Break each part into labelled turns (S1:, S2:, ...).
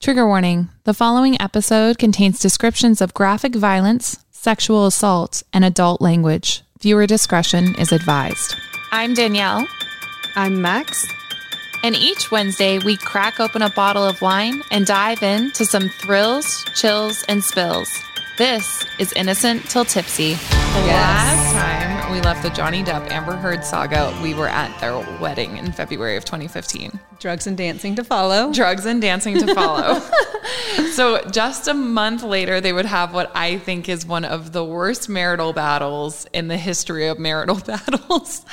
S1: Trigger warning the following episode contains descriptions of graphic violence, sexual assault, and adult language. Viewer discretion is advised. I'm Danielle.
S2: I'm Max.
S1: And each Wednesday, we crack open a bottle of wine and dive into some thrills, chills, and spills. This is Innocent Till Tipsy. The last time we left the Johnny Depp Amber Heard saga, we were at their wedding in February of 2015.
S2: Drugs and dancing to follow.
S1: Drugs and dancing to follow. so just a month later, they would have what I think is one of the worst marital battles in the history of marital battles.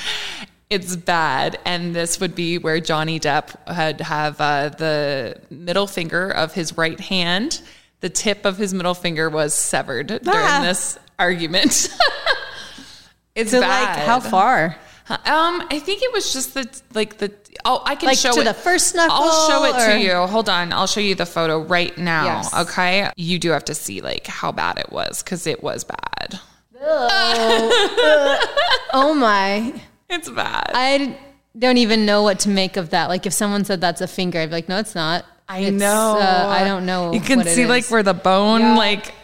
S1: It's bad, and this would be where Johnny Depp had have uh, the middle finger of his right hand the tip of his middle finger was severed during
S2: Ah.
S1: this argument. it's
S2: So,
S1: bad.
S2: like, how far?
S1: Um, I think it was just the like the oh I can
S2: Like,
S1: show
S2: to
S1: it.
S2: the first knuckle,
S1: I'll show it
S2: or-
S1: to you. Hold on, I'll show you the photo right now.
S2: Yes.
S1: Okay, you do have to see like how bad it was because it was bad.
S2: Oh my.
S1: It's bad.
S2: I don't even know what to make of that. Like, if someone said that's a finger, I'd be like, no, it's not.
S1: I
S2: It's,
S1: know.
S2: Uh, I don't know.
S1: You can see like where the bone
S2: Yeah.
S1: like.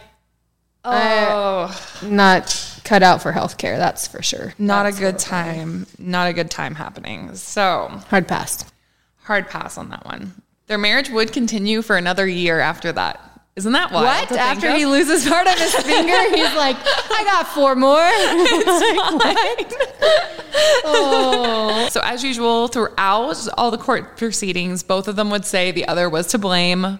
S1: Oh,
S2: not cut out for healthcare. That's for sure.
S1: not
S2: That's
S1: a good time. Not a good time happening. So
S2: Hard pass.
S1: Hard pass on that one. Their marriage would continue for another year after that. Isn't that wild?
S2: What? After he loses part of his finger, he's like, I got four more.
S1: So, as usual, throughout all the court proceedings, both of them would say the other was to blame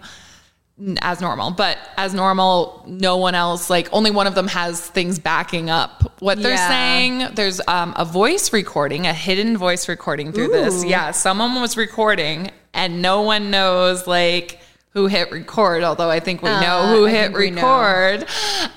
S1: as normal. But as normal, no one else, like only one of them has things backing up what they're
S2: Yeah.
S1: saying. There's um, a voice recording, a hidden voice recording through this. Yeah, someone was recording and no one knows, like, who hit record, although I think we know
S2: Uh,
S1: who
S2: I
S1: hit
S2: know.
S1: record.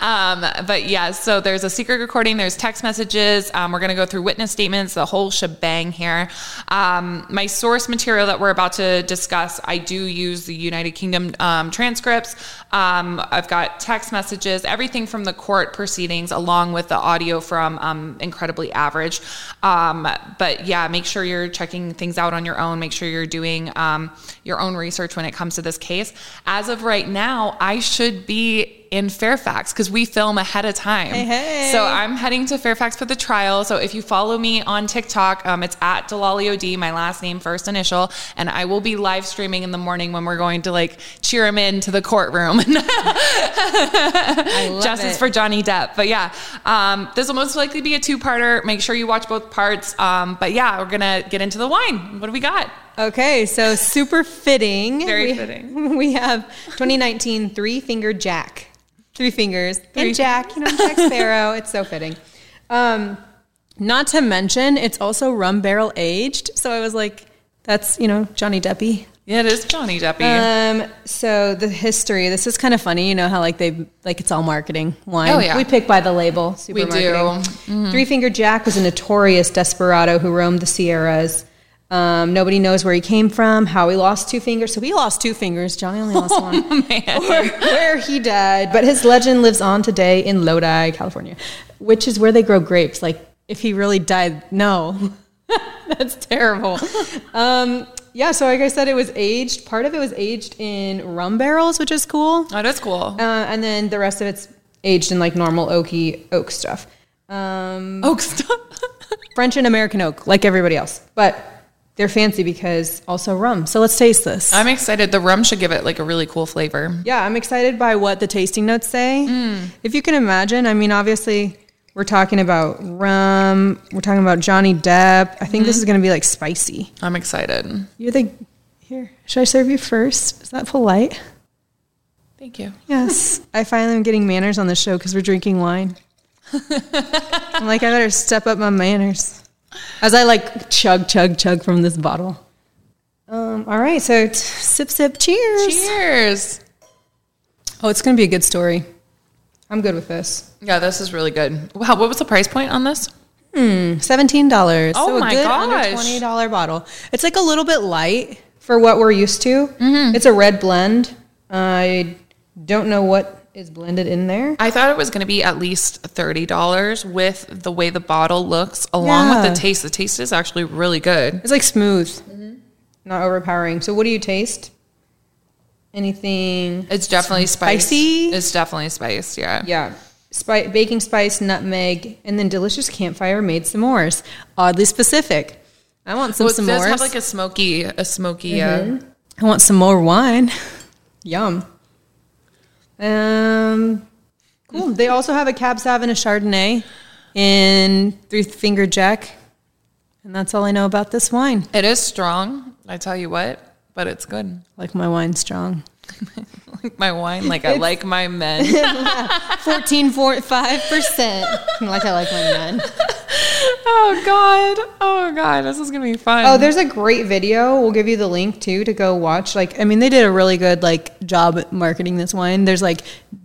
S1: Um, but yeah, so there's a secret recording, there's text messages. Um, we're going to go through witness statements, the whole shebang here. Um, my source material that we're about to discuss, I do use the United Kingdom um, transcripts. Um, I've got text messages, everything from the court proceedings, along with the audio from um, Incredibly Average. Um, but yeah, make sure you're checking things out on your own. Make sure you're doing um, your own research when it comes to this case. As of right now, I should be in Fairfax because we film ahead of time.
S2: Hey, hey.
S1: So I'm heading to Fairfax for the trial. So if you follow me on TikTok, um, it's at Delalio my last name, first initial, and I will be live streaming in the morning when we're going to like cheer him into the courtroom.
S2: I love
S1: Justice
S2: it.
S1: for Johnny Depp. But yeah, um, this will most likely be a two-parter. Make sure you watch both parts. Um, but yeah, we're gonna get into the wine. What do we got?
S2: Okay, so super fitting.
S1: Very
S2: we,
S1: fitting.
S2: We have 2019 Three Finger Jack. Three fingers.
S1: Three
S2: and Jack, you know, Jack Sparrow. it's so fitting. Um, not to mention, it's also rum barrel aged. So I was like, that's, you know, Johnny Deppy.
S1: Yeah, it is Johnny Deppy.
S2: Um, so the history, this is kind of funny. You know how like they like it's all marketing wine.
S1: Oh, yeah.
S2: We pick by the label. Super
S1: We do.
S2: marketing. Three Finger Jack was a notorious desperado who roamed the Sierras. Um, nobody knows where he came from, how he lost two fingers. So he lost two fingers. Johnny only lost one. Or where he died. But his legend lives on today in Lodi, California, which is where they grow grapes. Like if he really died, no. That's terrible. Um, yeah, so like I said, it was aged. Part of it was aged in rum barrels, which is cool.
S1: oh, that's cool.
S2: Uh, and then the rest of it's aged in like normal oaky oak stuff. Um,
S1: Oak stuff.
S2: French and American oak, like everybody else. But they're fancy because also rum. So let's taste this.
S1: I'm excited. The rum should give it like a really cool flavor.
S2: yeah, I'm excited by what the tasting notes say. Mm. If you can imagine, I mean, obviously, we're talking about rum. We're talking about Johnny Depp. I think this mm-hmm. is going to be like spicy.
S1: I'm excited.
S2: You're the here. Should I serve you first? Is that polite?
S1: Thank you.
S2: Yes. I finally am getting manners on the show because we're drinking wine. I'm like, I better step up my manners as I like chug, chug, chug from this bottle. Um, all right, so t- sip, sip, cheers.
S1: Cheers.
S2: Oh, it's going to be a good story. I'm good with this.
S1: Yeah, this is really good. Wow, what was the price point on this?
S2: Seventeen dollars.
S1: Oh
S2: so a
S1: my
S2: good
S1: gosh.
S2: under twenty dollar bottle. It's like a little bit light for what we're used to. It's a red blend. I don't know what is blended in there.
S1: I thought it was going to be at least $30 with the way the bottle looks, along with the taste. The taste is actually really good.
S2: It's like smooth, not overpowering. So, what do you taste? Anything?
S1: It's definitely spiced.
S2: Spicy?
S1: It's definitely spiced, yeah.
S2: Yeah. Spi- baking spice, nutmeg, and then delicious campfire made s'mores. Oddly specific. I want some
S1: Well, it does
S2: s'mores.
S1: have like a smoky, a smoky. Uh,
S2: I want some more wine. Yum. Um, cool. They also have a Cab Sav and a Chardonnay in Three Finger Jack. And that's all I know about this wine.
S1: it is strong. I tell you what, but it's good.
S2: Like my wine strong.
S1: Like my wine, like I like my men.
S2: 14.5%. like I like my men.
S1: oh God, oh God, this is gonna be fun.
S2: Oh, there's a great video. We'll give you the link too to go watch. Like, I mean, they did a really good like job marketing this wine. There's like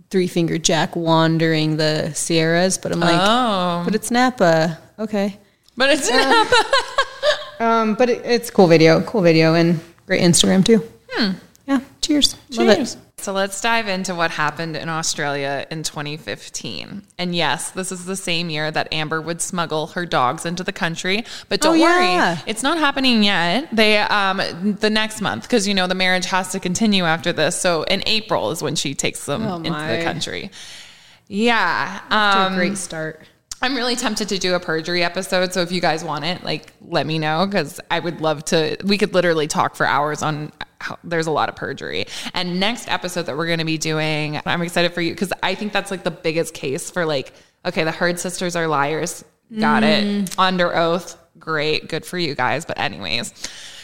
S2: Three Finger Jack wandering the Sierras, but I'm like,
S1: oh,
S2: but it's Napa. Okay.
S1: but it's Napa
S2: Um, but it, it's cool video, cool video, and great Instagram too. Yeah. Cheers.
S1: Cheers. So let's dive into what happened in Australia in 2015. And yes, this is the same year that Amber would smuggle her dogs into the country. But don't
S2: Oh, yeah.
S1: worry, it's not happening yet. They um the next month because you know the marriage has to continue after this. So in April is when she takes them
S2: Oh,
S1: into the country. Yeah. Um,
S2: a great start.
S1: I'm really tempted to do a perjury episode. So if you guys want it, like, let me know because I would love to. We could literally talk for hours on. How, there's a lot of perjury. And next episode that we're going to be doing, I'm excited for you because I think that's like the biggest case for like, okay, the Heard sisters are liars. Got it. Mm. Under oath. Great. Good for you guys. But anyways,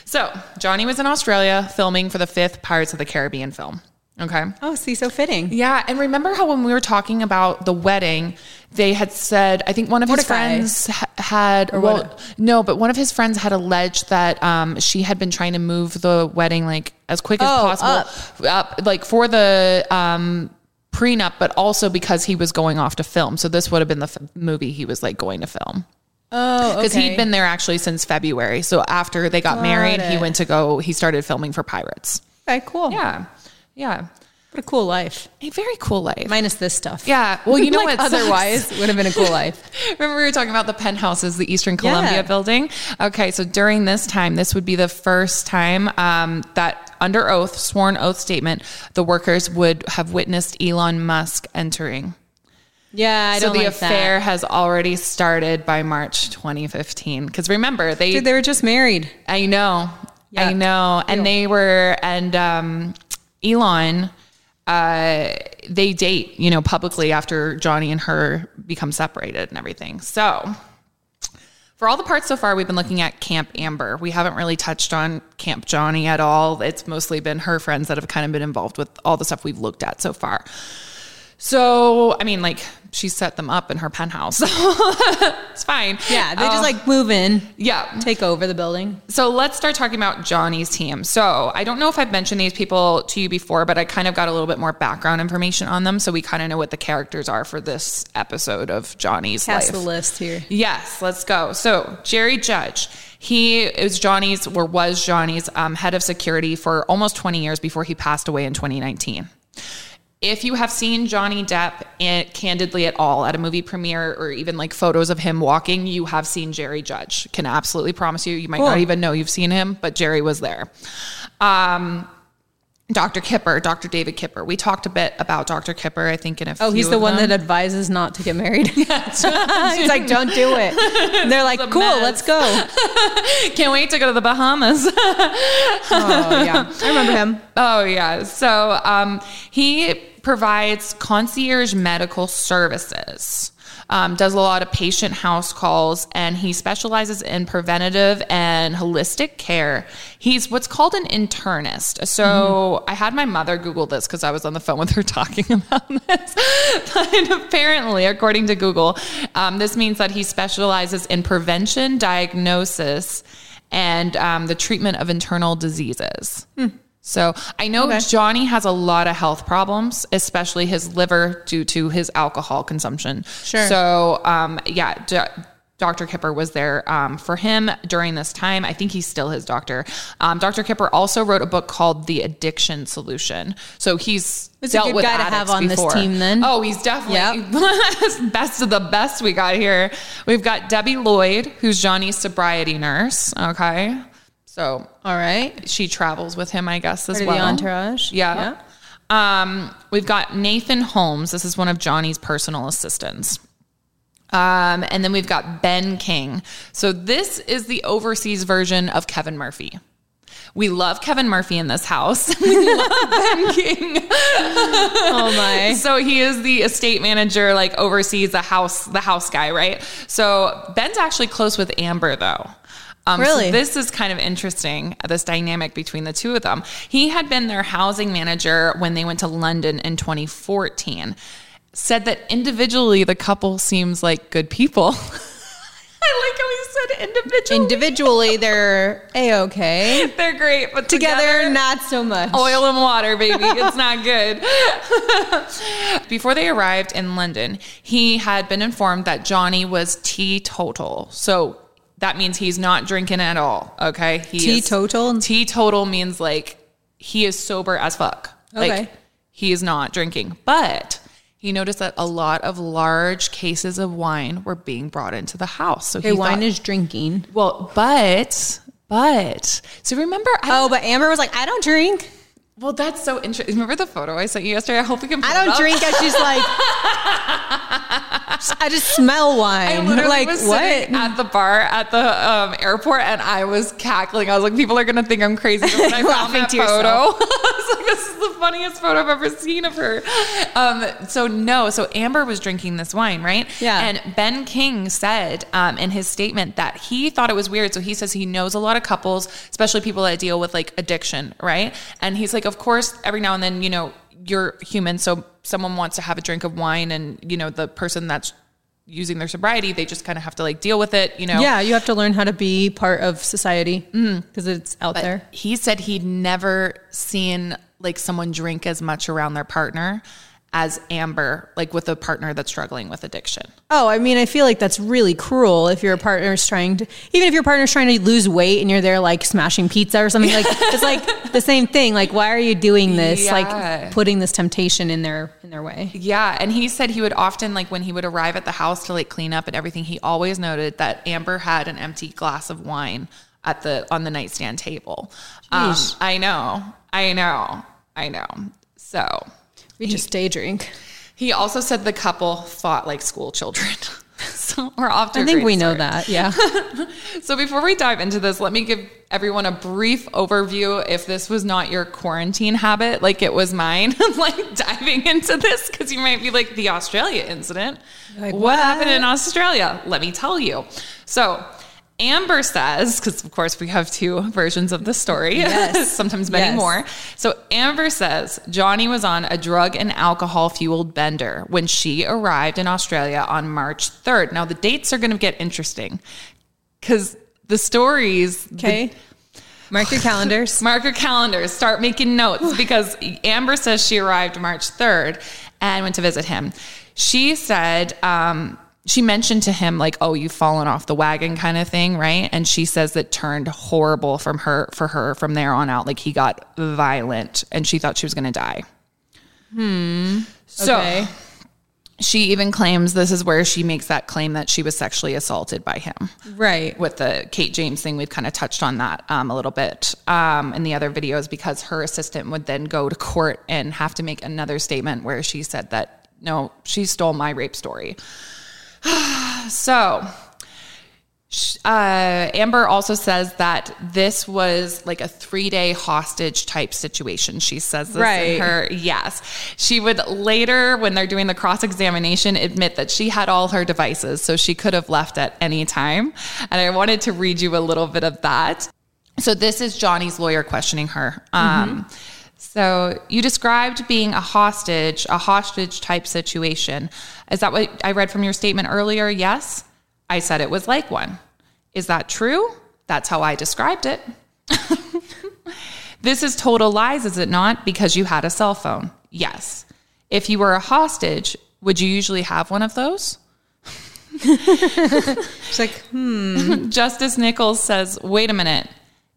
S1: so Johnny was in Australia filming for the fifth Pirates of the Caribbean film. Okay.
S2: Oh, see, so fitting.
S1: Yeah, and remember how when we were talking about the wedding, they had said I think one of his friends ha- had
S2: Or
S1: well,
S2: what?
S1: no, but one of his friends had alleged that um, she had been trying to move the wedding like as quick as
S2: Oh,
S1: possible, up. like for the um, prenup, but also because he was going off to film. So this would have been the f- movie he was like going to film
S2: Oh,
S1: because he'd been there actually since February. So after they got
S2: Got
S1: married, he went to go. He started filming for Pirates.
S2: okay, cool.
S1: Yeah, yeah,
S2: What a cool life.
S1: a very cool life.
S2: Minus this stuff.
S1: Yeah. Well, you know
S2: Like,
S1: what? sucks?
S2: Otherwise, would have been a cool life.
S1: Remember we were talking about the penthouses, the Eastern Columbia
S2: Yeah.
S1: building? Okay, so during this time, this would be the first time um, that under oath, sworn oath statement, the workers would have witnessed Elon Musk entering.
S2: Yeah, I
S1: so the
S2: like
S1: affair
S2: that.
S1: has already started by March 2015. Because remember, they,
S2: Dude, they were just married.
S1: I know, I know, and they were, and um, Elon, uh, they date, you know, publicly after Johnny and her become separated and everything. So, for all the parts so far, we've been looking at Camp Amber. We haven't really touched on Camp Johnny at all. It's mostly been her friends that have kind of been involved with all the stuff we've looked at so far. So, I mean, like, she set them up in her penthouse. it's fine.
S2: Yeah, they just like move in,
S1: yeah.
S2: take over the building.
S1: So let's start talking about Johnny's team. So I don't know if I've mentioned these people to you before, but I kind of got a little bit more background information on them. So we kind of know what the characters are for this episode of Johnny's
S2: Cast
S1: life.
S2: the list here.
S1: Yes, let's go. So Jerry Judge, he is Johnny's or was Johnny's um, head of security for almost 20 years before he passed away in 2019. If you have seen Johnny Depp candidly at all at a movie premiere or even like photos of him walking, you have seen Jerry Judge. Can absolutely promise you, you might not even know you've seen him, but Jerry was there. Um, Dr. Kipper, Dr. David Kipper. We talked a bit about Dr. Kipper, I think, in a few.
S2: Oh, he's the one
S1: them.
S2: that advises not to get married. Yeah, he's like, don't do it. And they're like, cool,
S1: mess.
S2: let's go.
S1: Can't wait to go to the Bahamas.
S2: Oh, yeah. I remember him.
S1: Oh yeah. So um, he provides concierge medical services. Um, does a lot of patient house calls, and he specializes in preventative and holistic care. He's what's called an internist. So I had my mother Google this because I was on the phone with her talking about this. but apparently, according to Google, um, this means that he specializes in prevention, diagnosis, and um, the treatment of internal diseases. So I know
S2: Okay.
S1: Johnny has a lot of health problems, especially his liver due to his alcohol consumption.
S2: Sure.
S1: So um, yeah, D- Dr. Kipper was there um, for him during this time. I think he's still his doctor. Um, Dr. Kipper also wrote a book called The Addiction Solution. So he's
S2: a
S1: dealt
S2: good
S1: with
S2: guy to have on this
S1: before.
S2: team then.
S1: Oh, he's definitely best of the best we got here. We've got Debbie Lloyd, who's Johnny's sobriety nurse. Okay. So
S2: All right.
S1: she travels with him, I guess, as well.
S2: the entourage.
S1: Yeah. Um, we've got Nathan Holmes. This is one of Johnny's personal assistants. Um, and then we've got Ben King. So this is the overseas version of Kevin Murphy. We love Kevin Murphy in this house. we love Ben King.
S2: Oh my.
S1: So he is the estate manager, like oversees the house, the house guy, right? So Ben's actually close with Amber though. Um, so
S2: Really?
S1: this is kind of interesting, this dynamic between the two of them. He had been their housing manager when they went to London in 2014. Said that individually, the couple seems like good people. I like how he said individually.
S2: Individually, they're a okay.
S1: They're great, but
S2: Together,
S1: together
S2: not so much.
S1: oil and water, baby. It's not good. Before they arrived in London, he had been informed that Johnny was teetotal. So that means he's not drinking at all. Okay. He is-
S2: Teetotal?
S1: Teetotal means like he is sober as fuck. Like
S2: Okay.
S1: he is not drinking. But he noticed that a lot of large cases of wine were being brought into the house. So
S2: Okay,
S1: he
S2: wine
S1: thought-
S2: is drinking.
S1: well, but but so remember I
S2: Oh, but Amber was like, I don't drink.
S1: Well, that's so interesting. Remember the photo I sent you yesterday? I hope we can.
S2: I don't drink. And she's like, I just smell wine.
S1: I literally
S2: like,
S1: was
S2: what?
S1: at the bar at the um, airport, and I was cackling. I was like, "People are gonna think I'm crazy." But when I found
S2: Laughing
S1: that
S2: to
S1: photo. I was like, "This is the funniest photo I've ever seen of her." Um, so no, so Amber was drinking this wine, right?
S2: Yeah.
S1: And Ben King said um, in his statement that he thought it was weird. So he says he knows a lot of couples, especially people that deal with like addiction, right? And he's like, of course, every now and then, you know, you're human, so someone wants to have a drink of wine, and you know, the person that's using their sobriety, they just kind of have to like deal with it, you know.
S2: yeah, you have to learn how to be part of society mm-hmm. because it's out
S1: But
S2: there.
S1: he said he'd never seen like someone drink as much around their partner as Amber, like with a partner that's struggling with addiction.
S2: Oh, I mean, I feel like that's really cruel if your partner's trying to, even if your partner's trying to lose weight and you're there like smashing pizza or something, like it's like the same thing. Like, why are you doing this?
S1: Yeah.
S2: Like putting this temptation in their in their way.
S1: Yeah, and he said he would often like when he would arrive at the house to like clean up and everything, he always noted that Amber had an empty glass of wine at the on the nightstand table. Um, I know. I know. I know. So,
S2: We just day drink.
S1: he also said the couple fought like school children. so, we're off to
S2: I think we know that. Yeah.
S1: So before we dive into this, let me give everyone a brief overview if this was not your quarantine habit like it was mine, like diving into this because you might be like the Australia incident.
S2: Like,
S1: what
S2: what?
S1: happened in Australia? Let me tell you. So Amber says, because of course we have two versions of the story,
S2: Yes.
S1: sometimes many
S2: Yes.
S1: more. So Amber says Johnny was on a drug and alcohol fueled bender when she arrived in Australia on March 3rd. Now the dates are going to get interesting because the stories, the-
S2: Okay. Mark your calendars.
S1: mark your calendars, start making notes because Amber says she arrived March 3rd and went to visit him. She said, um, she mentioned to him like, "Oh, you've fallen off the wagon," kind of thing, right? And she says that turned horrible from her for her from there on out. Like he got violent, and she thought she was going to die. Hmm. So
S2: Okay.
S1: she even claims this is where she makes that claim that she was sexually assaulted by him
S2: Right.
S1: with the Kate James thing, we've kind of touched on that um, a little bit um, in the other videos because her assistant would then go to court and have to make another statement where she said that no, she stole my rape story. so, uh, Amber also says that this was like a three day hostage type situation. She says this
S2: Right.
S1: in her yes. She would later, when they're doing the cross examination, admit that she had all her devices, so she could have left at any time. And I wanted to read you a little bit of that. So this is Johnny's lawyer questioning her. Um, So you described being a hostage, a hostage type situation. Is that what I read from your statement earlier? Yes. I said it was like one. Is that true? That's how I described it. This is total lies, is it not? Because you had a cell phone. Yes. If you were a hostage, would you usually have one of those?
S2: She's like, hmm.
S1: Justice Nichols says, "Wait a minute.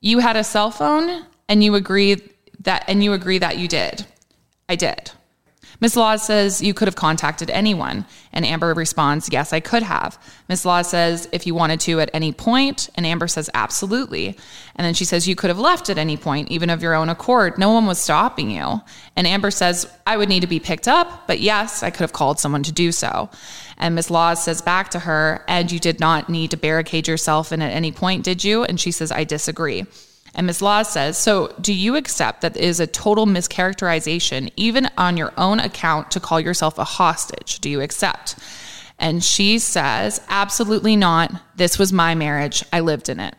S1: You had a cell phone and you agree that and you agree that you did." I did. Ms. Laws says you could have contacted anyone, and Amber responds, "Yes, I could have." Ms. Laws says if you wanted to at any point. and Amber says absolutely. And then she says you could have left at any point, even of your own accord. No one was stopping you. And Amber says I would need to be picked up, but yes, I could have called someone to do so. And Ms. Laws says back to her, "And you did not need to barricade yourself in at any point, did you?" And she says I disagree. And Ms. Laws says, So do you accept that it is a total mischaracterization, even on your own account, to call yourself a hostage? Do you accept? And she says, Absolutely not. This was my marriage. I lived in it.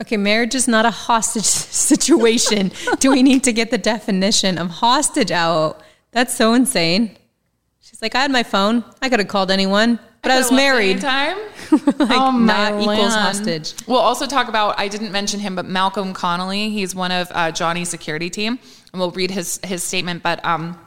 S2: Okay, marriage is not a hostage situation. Do we need to get the definition of hostage out? That's so insane. She's like, I had my phone. I could have called anyone, but I, was married.
S1: Time.
S2: like,
S1: Oh,
S2: not
S1: my
S2: equals hostage.
S1: We'll also talk about, I didn't mention him, but Malcolm Connolly. He's one of uh, Johnny's security team. And we'll read his, his statement. But um,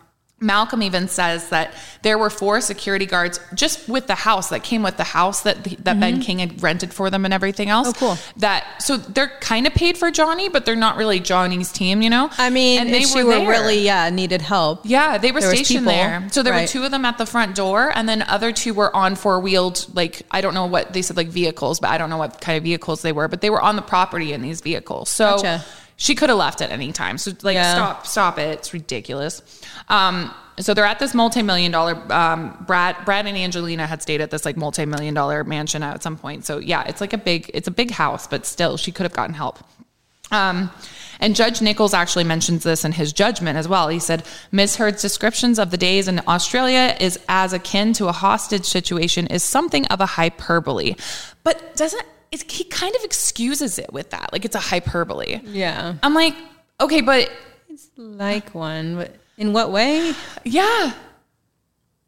S1: Malcolm even says that there were four security guards just with the house that came with the house that that Ben King had rented for them and everything else.
S2: Mm-hmm. Oh, cool.
S1: That so they're kind of paid for Johnny, but they're not really Johnny's team, you know.
S2: I mean,
S1: and
S2: she were
S1: there.
S2: really, yeah, needed help.
S1: Yeah, they were
S2: There
S1: stationed
S2: people.
S1: there. So there were two of them at the front door, and then other two were on four wheeled, like I don't know what they said, like vehicles, but I don't know what kind of vehicles they were, but they were on the property in these vehicles. So
S2: Gotcha.
S1: She could have left at any time. So like,
S2: Yeah.
S1: stop, stop it. It's ridiculous. Um, so they're at this multi-million dollar. Um, Brad, Brad and Angelina had stayed at this like multi-million dollar mansion at some point. So yeah, it's like a big, it's a big house, but still, she could have gotten help. Um, and Judge Nichols actually mentions this in his judgment as well. He said, Ms. Heard's descriptions of the days in Australia is as akin to a hostage situation is something of a hyperbole. But doesn't, he kind of excuses it with that. Like it's a hyperbole.
S2: Yeah.
S1: I'm like, okay, but it's
S2: Like one. But in what way?
S1: yeah.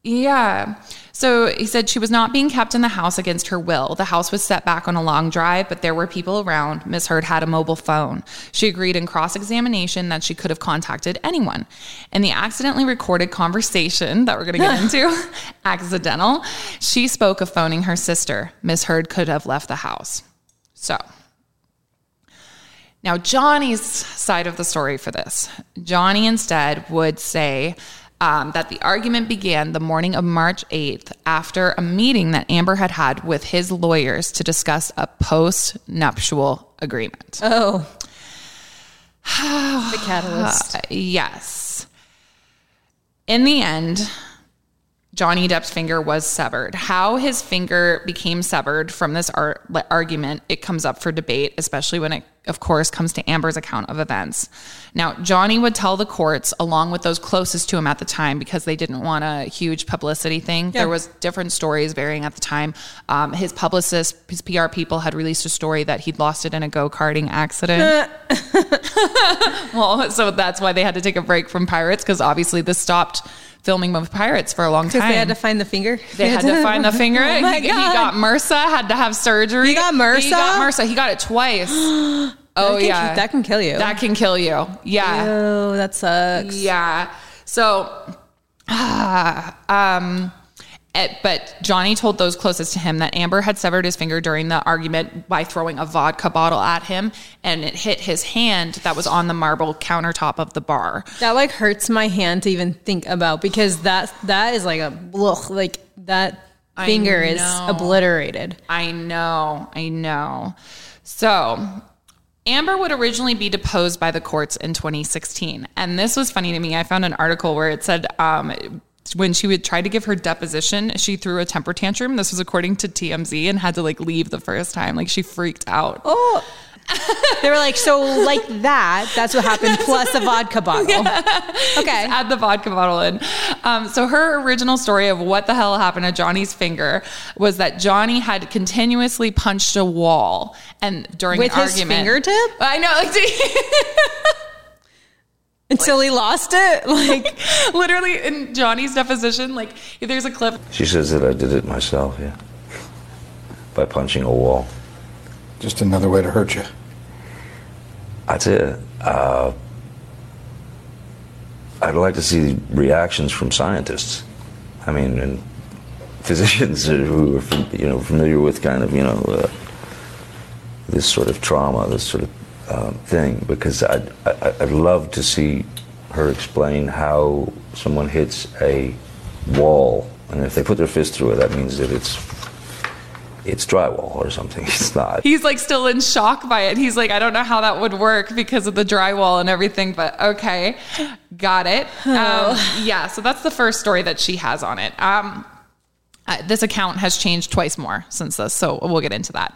S1: Yeah. So he said she was not being kept in the house against her will. The house was set back on a long drive, but there were people around. Miss Heard had a mobile phone. She agreed in cross examination that she could have contacted anyone. In the accidentally recorded conversation that we're going to get into, accidental, she spoke of phoning her sister. Miss Heard could have left the house. So. Now, Johnny's side of the story for this Johnny instead would say um, that the argument began the morning of March 8th after a meeting that Amber had had with his lawyers to discuss a post nuptial agreement.
S2: Oh. the catalyst.
S1: Uh, yes. In the end, Johnny Depp's finger was severed. How his finger became severed from this ar- argument, it comes up for debate, especially when it, of course, comes to Amber's account of events. Now, Johnny would tell the courts, along with those closest to him at the time, because they didn't want a huge publicity thing. There was different stories varying at the time. Um, his publicist, his PR people, had released a story that he'd lost it in a go karting accident. Well, so that's why they had to take a break from Pirates because obviously this stopped filming with Pirates for a long time.
S2: They had to find the finger.
S1: They had to find the finger.
S2: Oh my
S1: he, he got MRSA, had to have surgery.
S2: He got MRSA?
S1: He got MRSA. He got it twice. oh
S2: That can-
S1: yeah,
S2: that can kill you.
S1: That can kill you. Yeah.
S2: Oh, that sucks.
S1: Yeah. So, um, eh, but Johnny told those closest to him that Amber had severed his finger during the argument by throwing a vodka bottle at him, and it hit his hand that was on the marble countertop of the bar.
S2: That like hurts my hand to even think about because that that is like a ugh, like that finger is obliterated.
S1: I know, I know. So, Amber would originally be deposed by the courts in 2016. And this was funny to me. I found an article where it said um, when she would try to give her deposition, she threw a temper tantrum. This was according to TMZ and had to like leave the first time. Like she freaked out.
S2: Oh. they were like, so like that, that's what happened, plus a vodka bottle. Okay.
S1: add the vodka bottle in. Um, so her original story of what the hell happened to Johnny's finger was that Johnny had continuously punched a wall, and during
S2: With
S1: an
S2: his
S1: argument,
S2: fingertip?
S1: I know, like,
S2: Until he lost it. Like
S1: literally in Johnny's deposition, like there's a clip.
S3: She says that I did it myself, yeah. By punching a wall.
S4: Just another way to hurt you.
S3: I tell you, uh, I'd like to see reactions from scientists. I mean, and physicians who are you know familiar with kind of you know uh, this sort of trauma, this sort of um, thing, because I'd, I- I'd love to see her explain how someone hits a wall, and if they put their fist through it, that means that it's it's drywall or something. It's not.
S1: He's like still in shock by it. He's like, I don't know how that would work because of the drywall and everything, but okay, got it. Um, yeah, so that's the first story that she has on it. Um, uh, this account has changed twice more since this, so we'll get into that.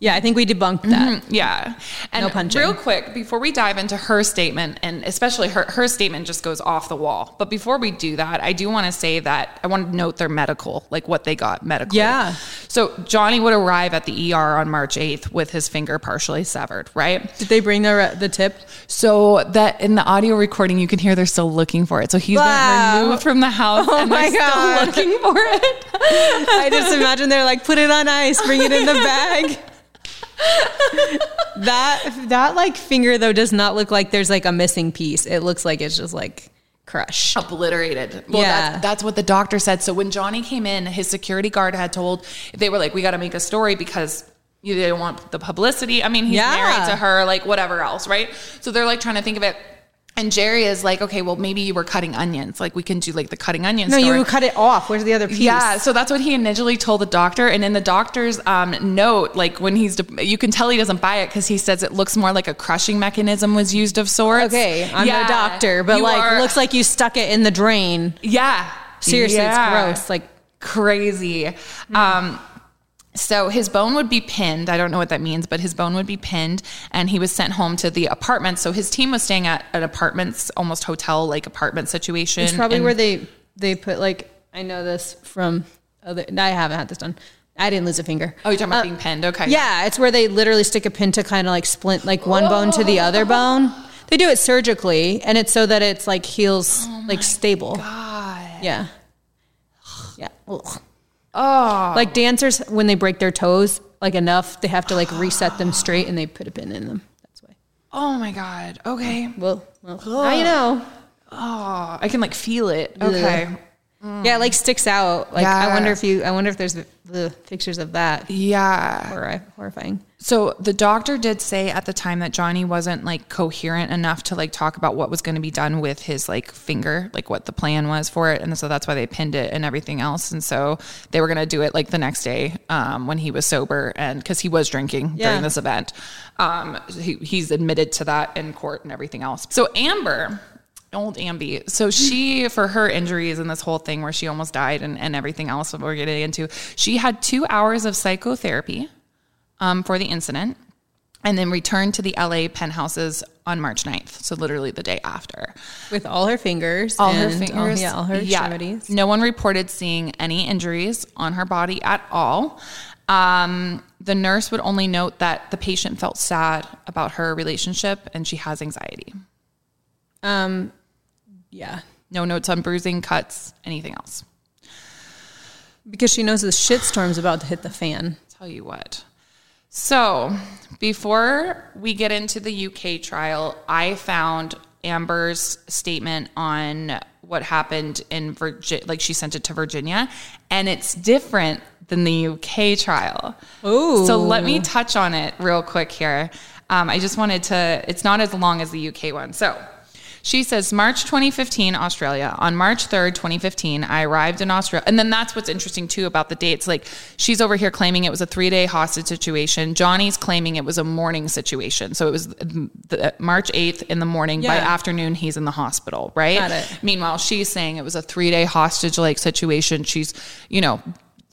S2: Yeah, I think we debunked that.
S1: Yeah. And
S2: No punching.
S1: real quick, before we dive into her statement, and especially her, her statement just goes off the wall. But before we do that, I do want to say that I want to note their medical, like what they got medically.
S2: Yeah.
S1: So Johnny would arrive at the ER on March 8th with his finger partially severed, right?
S2: Did they bring the the tip?
S1: So that in the audio recording, you can hear they're still looking for it. So he's
S2: Wow.
S1: been removed from the house
S2: Oh
S1: and
S2: my
S1: they're
S2: God.
S1: still looking for it.
S2: I just imagine they're like, put it on ice, bring it in the bag. that that like finger though does not look like there's like a missing piece. It looks like it's just like crushed.
S1: obliterated. Well,
S2: Yeah.
S1: that's, that's what the doctor said. So when Johnny came in, his security guard had told, they were like, we got to make a story because you they don't want the publicity. I mean, he's
S2: Yeah.
S1: married to her, like whatever else, right? So they're like trying to think of it. And Jerry is like, okay, well, maybe you were cutting onions. Like we can do like the cutting onions.
S2: No, you cut it off. Where's the other piece?
S1: Yeah, so that's what he initially told the doctor, and in the doctor's um, note, like when he's, de- you can tell he doesn't buy it because he says it looks more like a crushing mechanism was used of sorts.
S2: Okay, I'm
S1: Yeah,
S2: no doctor, but
S1: you
S2: like
S1: are-
S2: looks like you stuck it in the drain.
S1: yeah,
S2: Seriously,
S1: Yeah.
S2: it's gross. Like
S1: crazy. Um, so his bone would be pinned. I don't know what that means, but his bone would be pinned, and he was sent home to the apartment. So his team was staying at an apartments, almost hotel like apartment situation.
S2: it's probably
S1: and-
S2: where they they put like I know this from other. I haven't had this done. I didn't lose a finger.
S1: Oh, you're talking about
S2: Uh,
S1: being pinned. Okay.
S2: Yeah, it's where they literally stick a pin to kind of like splint like one bone to the other bone. They do it surgically, and it's so that it's like heals like stable. God. Yeah. Yeah. Ugh.
S1: Oh,
S2: Like dancers, when they break their toes, like enough, they have to like reset them straight, and they put a pin in them. That's why.
S1: oh my god. Okay.
S2: Well, well now you know.
S1: Oh, I can like feel it. Okay.
S2: Yeah, it like sticks out. Like I wonder if you, I wonder if there's the pictures of that.
S1: Yeah.
S2: Horri- horrifying.
S1: So the doctor did say at the time that Johnny wasn't like coherent enough to like talk about what was going to be done with his like finger, like what the plan was for it, and so that's why they pinned it and everything else. And so they were going to do it like the next day um, when he was sober and because he was drinking
S2: Yeah.
S1: during this event. Um, he, he's admitted to that in court and everything else. So Amber. Old Amby. So she, for her injuries and this whole thing where she almost died and, and everything else that we're getting into, she had two hours of psychotherapy um, for the incident and then returned to the LA penthouses on March 9th. So literally the day after.
S2: With all her fingers.
S1: All her
S2: and
S1: fingers.
S2: yeah, all her extremities.
S1: No one reported seeing any injuries on her body at all. Um, the nurse would only note that the patient felt sad about her relationship and she has anxiety.
S2: Um, yeah.
S1: No notes on bruising, cuts, anything else.
S2: Because she knows the shitstorm's about to hit the fan.
S1: Tell you what. So, before we get into the UK trial, I found Amber's statement on what happened in Virginia, like she sent it to Virginia, and it's different than the UK trial.
S2: Ooh.
S1: So let me touch on it real quick here. Um, I just wanted to, it's not as long as the UK one. So she says, March 2015, Australia. On March 3rd, 2015, I arrived in Australia. And then that's what's interesting too about the dates. Like she's over here claiming it was a three day hostage situation. Johnny's claiming it was a morning situation. So it was the, March 8th in the morning. By afternoon, he's in the hospital, right?
S2: Got it.
S1: Meanwhile, she's saying it was a three day hostage like situation. She's, you know,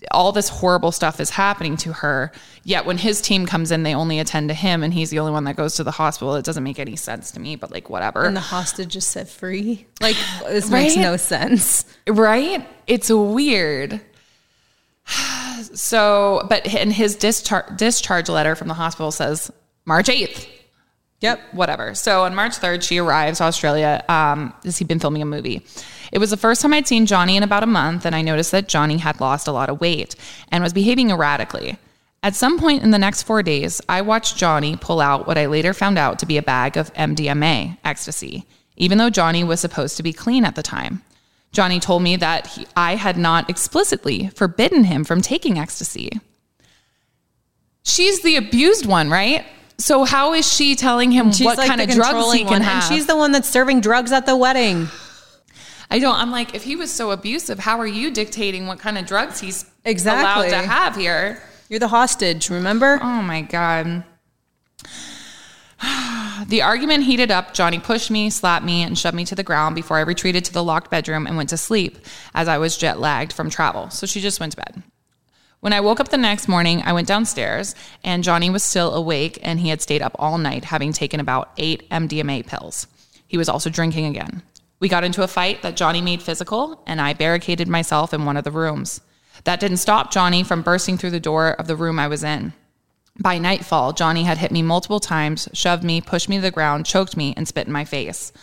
S1: all this horrible stuff is happening to her. Yet when his team comes in, they only attend to him and he's the only one that goes to the hospital. It doesn't make any sense to me, but like whatever.
S2: And the hostage is set free. Like this makes no sense.
S1: right? It's weird. So, but in his discharge, discharge letter from the hospital says March 8th.
S2: Yep.
S1: whatever. So on March 3rd, she arrives Australia. Um, as he'd been filming a movie. It was the first time I'd seen Johnny in about a month, and I noticed that Johnny had lost a lot of weight and was behaving erratically. At some point in the next four days, I watched Johnny pull out what I later found out to be a bag of MDMA, ecstasy, even though Johnny was supposed to be clean at the time. Johnny told me that he, I had not explicitly forbidden him from taking ecstasy. She's the abused one, right? So how is she telling him
S2: She's
S1: what
S2: like
S1: kind of drugs he can
S2: one,
S1: have?
S2: And she's the one that's serving drugs at the wedding.
S1: I don't. I'm like, if he was so abusive, how are you dictating what kind of drugs he's
S2: Exactly.
S1: allowed to have here?
S2: You're the hostage, remember?
S1: Oh my god. The argument heated up. Johnny pushed me, slapped me, and shoved me to the ground before I retreated to the locked bedroom and went to sleep as I was jet lagged from travel. So she just went to bed. When I woke up the next morning, I went downstairs and Johnny was still awake and he had stayed up all night, having taken about eight MDMA pills. He was also drinking again. We got into a fight that Johnny made physical, and I barricaded myself in one of the rooms. That didn't stop Johnny from bursting through the door of the room I was in. By nightfall, Johnny had hit me multiple times, shoved me, pushed me to the ground, choked me, and spit in my face.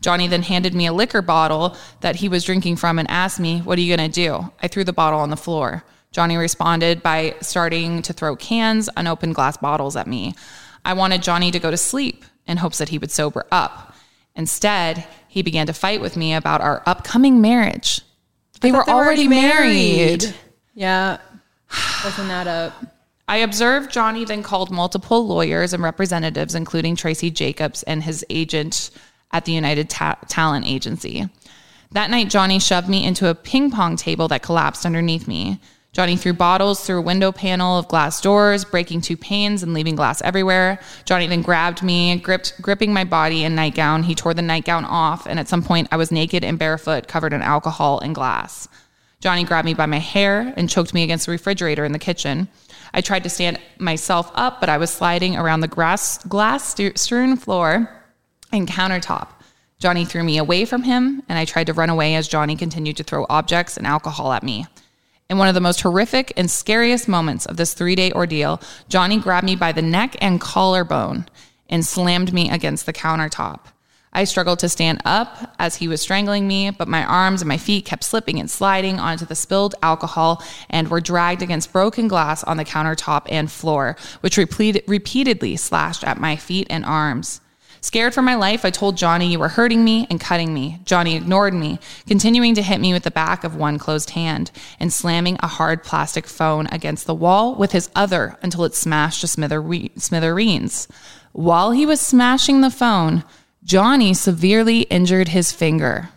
S1: Johnny then handed me a liquor bottle that he was drinking from and asked me, What are you going to do? I threw the bottle on the floor. Johnny responded by starting to throw cans, unopened glass bottles at me. I wanted Johnny to go to sleep in hopes that he would sober up. Instead, he began to fight with me about our upcoming marriage. They were
S2: They were
S1: already married.
S2: Yeah. Doesn't that up?
S1: I observed Johnny then called multiple lawyers and representatives, including Tracey Jacobs and his agent at the United Ta- Talent Agency. That night, Johnny shoved me into a ping pong table that collapsed underneath me. Johnny threw bottles through a window panel of glass doors, breaking two panes and leaving glass everywhere. Johnny then grabbed me, gripped, gripping my body and nightgown. He tore the nightgown off, and at some point, I was naked and barefoot, covered in alcohol and glass. Johnny grabbed me by my hair and choked me against the refrigerator in the kitchen. I tried to stand myself up, but I was sliding around the grass, glass strewn floor and countertop. Johnny threw me away from him, and I tried to run away as Johnny continued to throw objects and alcohol at me. In one of the most horrific and scariest moments of this three day ordeal, Johnny grabbed me by the neck and collarbone and slammed me against the countertop. I struggled to stand up as he was strangling me, but my arms and my feet kept slipping and sliding onto the spilled alcohol and were dragged against broken glass on the countertop and floor, which repeat- repeatedly slashed at my feet and arms. Scared for my life, I told Johnny you were hurting me and cutting me. Johnny ignored me, continuing to hit me with the back of one closed hand and slamming a hard plastic phone against the wall with his other until it smashed to smithere- smithereens. While he was smashing the phone, Johnny severely injured his finger.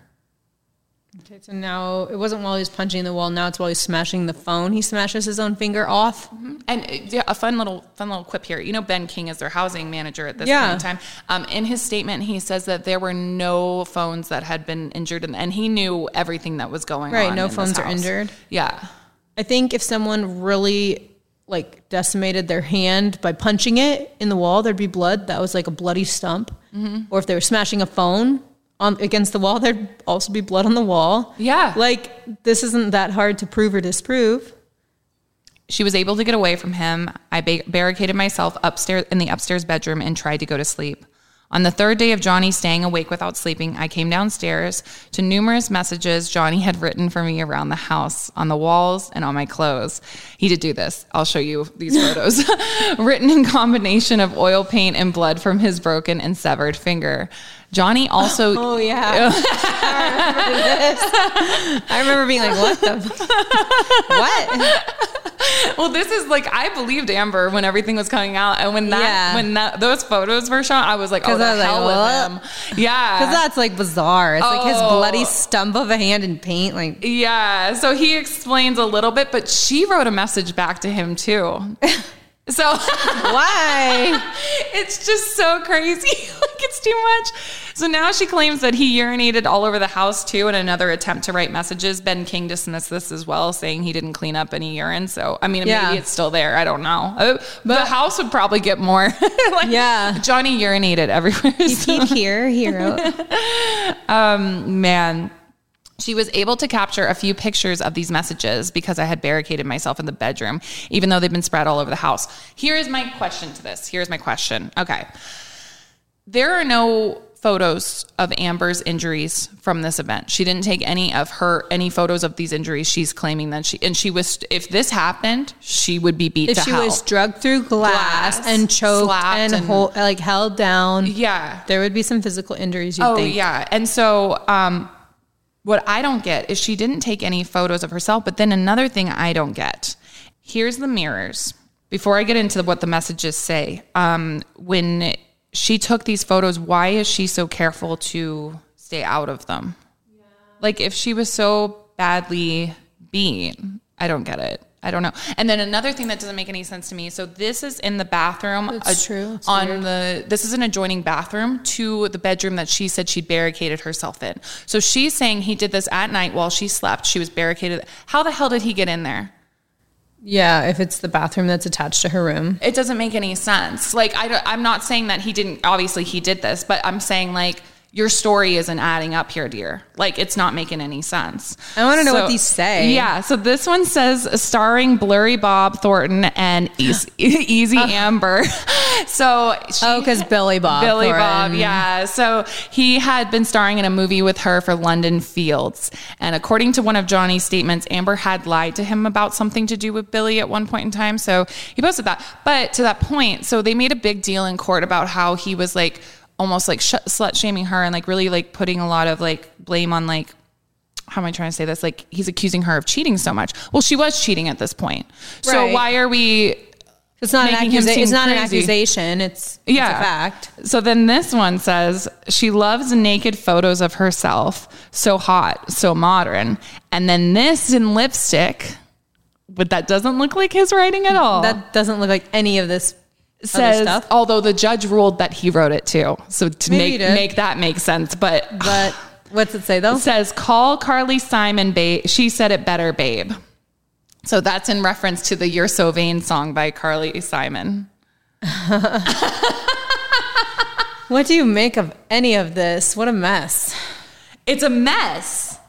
S2: So now it wasn't while he was punching the wall. Now it's while he's smashing the phone. He smashes his own finger off.
S1: And uh, yeah, a fun little fun little quip here. You know, Ben King is their housing manager at this
S2: Yeah.
S1: point in time. Um, in his statement, he says that there were no phones that had been injured, and, and he knew everything that was going
S2: Right,
S1: on. Right. No
S2: phones are injured.
S1: Yeah,
S2: I think if someone really like decimated their hand by punching it in the wall, there'd be blood. That was like a bloody stump.
S1: Mm-hmm.
S2: Or if they were smashing a phone on against the wall, there'd also be blood on the wall.
S1: Yeah.
S2: like this isn't that hard to prove or disprove.
S1: she was able to get away from him. I ba- barricaded myself upstairs in the upstairs bedroom and tried to go to sleep. On the third day of Johnny staying awake without sleeping, I came downstairs to numerous messages Johnny had written for me around the house, on the walls, and on my clothes. He did do this. I'll show you these photos. written in combination of oil paint and blood from his broken and severed finger. Johnny also.
S2: Oh yeah, I remember this. I remember being like, "What the? what?"
S1: well, this is like I believed Amber when everything was coming out, and when that
S2: Yeah.
S1: when that those photos were shown, I was like, "Oh, the
S2: I was
S1: hell
S2: what?
S1: with him!" Yeah,
S2: Because that's like bizarre. It's like his
S1: Oh.
S2: bloody stump of a hand in paint. Like,
S1: Yeah, so he explains a little bit, but she wrote a message back to him too. So
S2: why?
S1: it's just so crazy. like it's too much. So now she claims that he urinated all over the house too in another attempt to write messages. Ben King dismissed this as well, saying he didn't clean up any urine. So I mean,
S2: Yeah.
S1: maybe it's still there. I don't know. Uh, the house would probably get more. like,
S2: Yeah.
S1: Johnny urinated everywhere. so-
S2: He'd hear, hero.
S1: man. She was able to capture a few pictures of these messages because I had barricaded myself in the bedroom, even though they've been spread all over the house. Here is my question to this. Here's my question. Okay. There are no photos of Amber's injuries from this event. She didn't take any of her any photos of these injuries. She's claiming that she and she was if this happened, she would be beat
S2: If she
S1: hell.
S2: was drugged through glass,
S1: Glass,
S2: and choked and,
S1: and-
S2: hol- like held down,
S1: yeah.
S2: there would be some physical injuries. You'd
S1: Oh
S2: think.
S1: yeah, and so um, what I don't get is she didn't take any photos of herself. But then another thing I don't get here's the mirrors. Before I get into what the messages say, um, when she took these photos, why is she so careful to stay out of them? Like if she was so badly beaten, I don't get it. I don't know. And then another thing that doesn't make any sense to me. So this is in the bathroom.
S2: That's
S1: uh,
S2: true. It's
S1: on
S2: weird.
S1: the this is an adjoining bathroom to the bedroom that she said she barricaded herself in. So she's saying he did this at night while she slept. She was barricaded. How the hell did he get in there?
S2: Yeah, if it's the bathroom that's attached to her room.
S1: It doesn't make any sense. Like I I'm not saying that he didn't. Obviously, he did this, but I'm saying like your story isn't adding up here, dear. Like it's not making any sense.
S2: I wanna know what these say.
S1: Yeah. So this one says starring Billy Bob Thornton and Easy, Easy Amber. So she,
S2: Oh, because Billy Bob.
S1: Billy
S2: Thornton.
S1: Bob, yeah. So he had been starring in a movie with her for London Fields. And according to one of Johnny's statements, Amber had lied to him about something to do with Billy at one point in time. So he posted that. But to that point, so they made a big deal in court about how he was like almost like sh- slut shaming her and like really like putting a lot of like blame on like how am I trying to say this? Like he's accusing her of cheating so much. Well, she was cheating at this point. So why are we
S2: It's not an
S1: making him
S2: accusa-
S1: seem
S2: It's not an accusation. It's
S1: yeah.
S2: it's a fact.
S1: So then this one says she loves naked photos of herself. So hot, so modern. And then this in lipstick, but that doesn't look like his writing at all.
S2: That doesn't look like any of this
S1: says, although the judge ruled that he wrote it too. So to
S2: Maybe
S1: make make that make sense, but
S2: But what's it say though?
S1: it says call Carly Simon babe. She said it better, babe. So that's in reference to the You're So Vain song by Carly Simon.
S2: What do you make of any of this? What a mess.
S1: It's a mess.